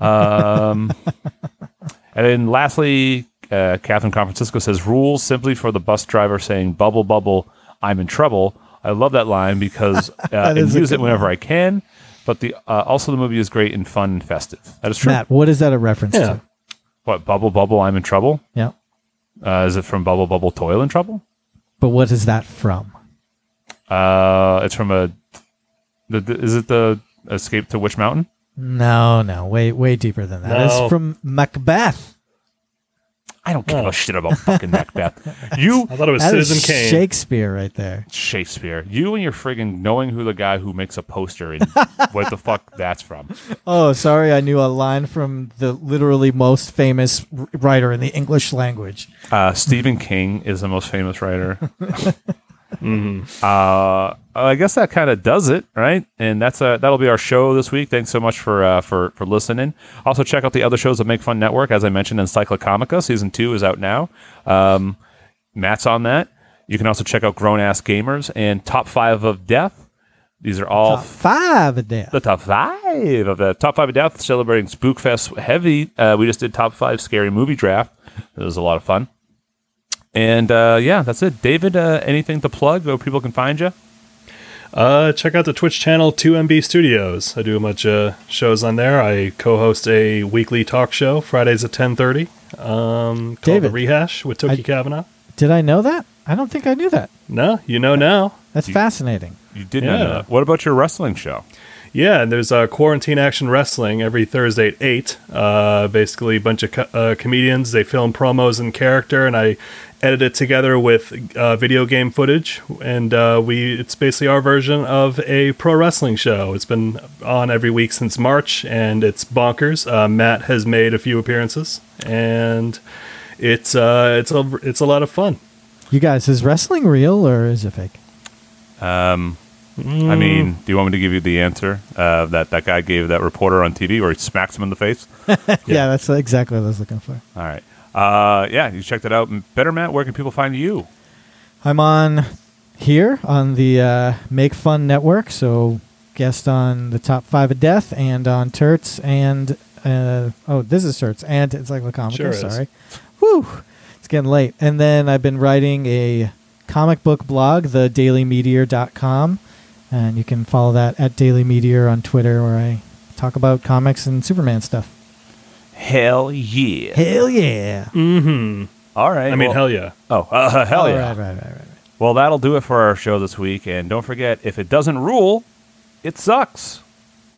Um, and then lastly, uh, Catherine Francisco says rules simply for the bus driver saying "bubble bubble, I'm in trouble." I love that line because uh, and is use it good whenever I can. But the uh, also the movie is great and fun and festive. That is true. Matt, what is that a reference Yeah. to? What bubble bubble? I'm in trouble. Yeah, Uh, is it from Bubble Bubble Toil in Trouble? but what is that from? Uh, it's from a. The, the- is it the Escape to Witch Mountain? No, no, way way deeper than that. No. It's from Macbeth. I don't give a shit about fucking Macbeth. You I thought it was That Citizen Kane. Shakespeare right there. Shakespeare. You and your friggin' knowing who the guy who makes a poster and what the fuck that's from. Oh, sorry, I knew a line from the literally most famous writer in the English language. Uh, Stephen King is the most famous writer. uh, I guess that kind of does it, right? And that's uh, that'll be our show this week. Thanks so much for uh, for for listening. Also, check out the other shows of Make Fun Network. As I mentioned, Encyclocomica season two is out now. Um, Matt's on that. You can also check out Grown Ass Gamers and Top Five of Death. These are all Top five a day. the top five of the top five of death celebrating spookfest heavy uh, we just did top five scary movie draft it was a lot of fun And uh, yeah, that's it. David, uh, anything to plug where people can find you? Uh, check out the Twitch channel 2MB Studios. I do a bunch of shows on there. I co-host a weekly talk show Fridays at 10:30. Um, called David, the Rehash with Toki I- Kavanaugh. Did I know that? I don't think I knew that. No, you know now. That's You- fascinating. You did Yeah. not know that. What about your wrestling show? Yeah, and there's uh, Quarantine Action Wrestling every Thursday at 8. Uh, basically, a bunch of co- uh, comedians. They film promos in character, and I edit it together with uh, video game footage. And uh, we it's basically our version of a pro wrestling show. It's been on every week since March, and it's bonkers. Uh, Matt has made a few appearances, and it's uh, it's a it's a lot of fun. You guys, is wrestling real or is it fake? Um, I mean, do you want me to give you the answer uh, that that guy gave that reporter on TV where he smacks him in the face? Yeah, that's exactly what I was looking for. All right. Uh, yeah, you checked it out. Better Matt, where can people find you? I'm on here on the uh, Make Fun Network, so guest on the top five of death and on Turts and uh, oh, this is Turts and it's Encyclocomica. Sure is. sorry, whew, it's getting late. And then I've been writing a comic book blog, the thedailymeteor.com, and you can follow that at Daily Meteor on Twitter, where I talk about comics and Superman stuff. Hell yeah. Hell yeah! Mm-hmm. All right. I mean, well- hell yeah. Oh, uh, hell yeah. right, right, right, right, right. Well, that'll do it for our show this week. And don't forget, if it doesn't rule, it sucks.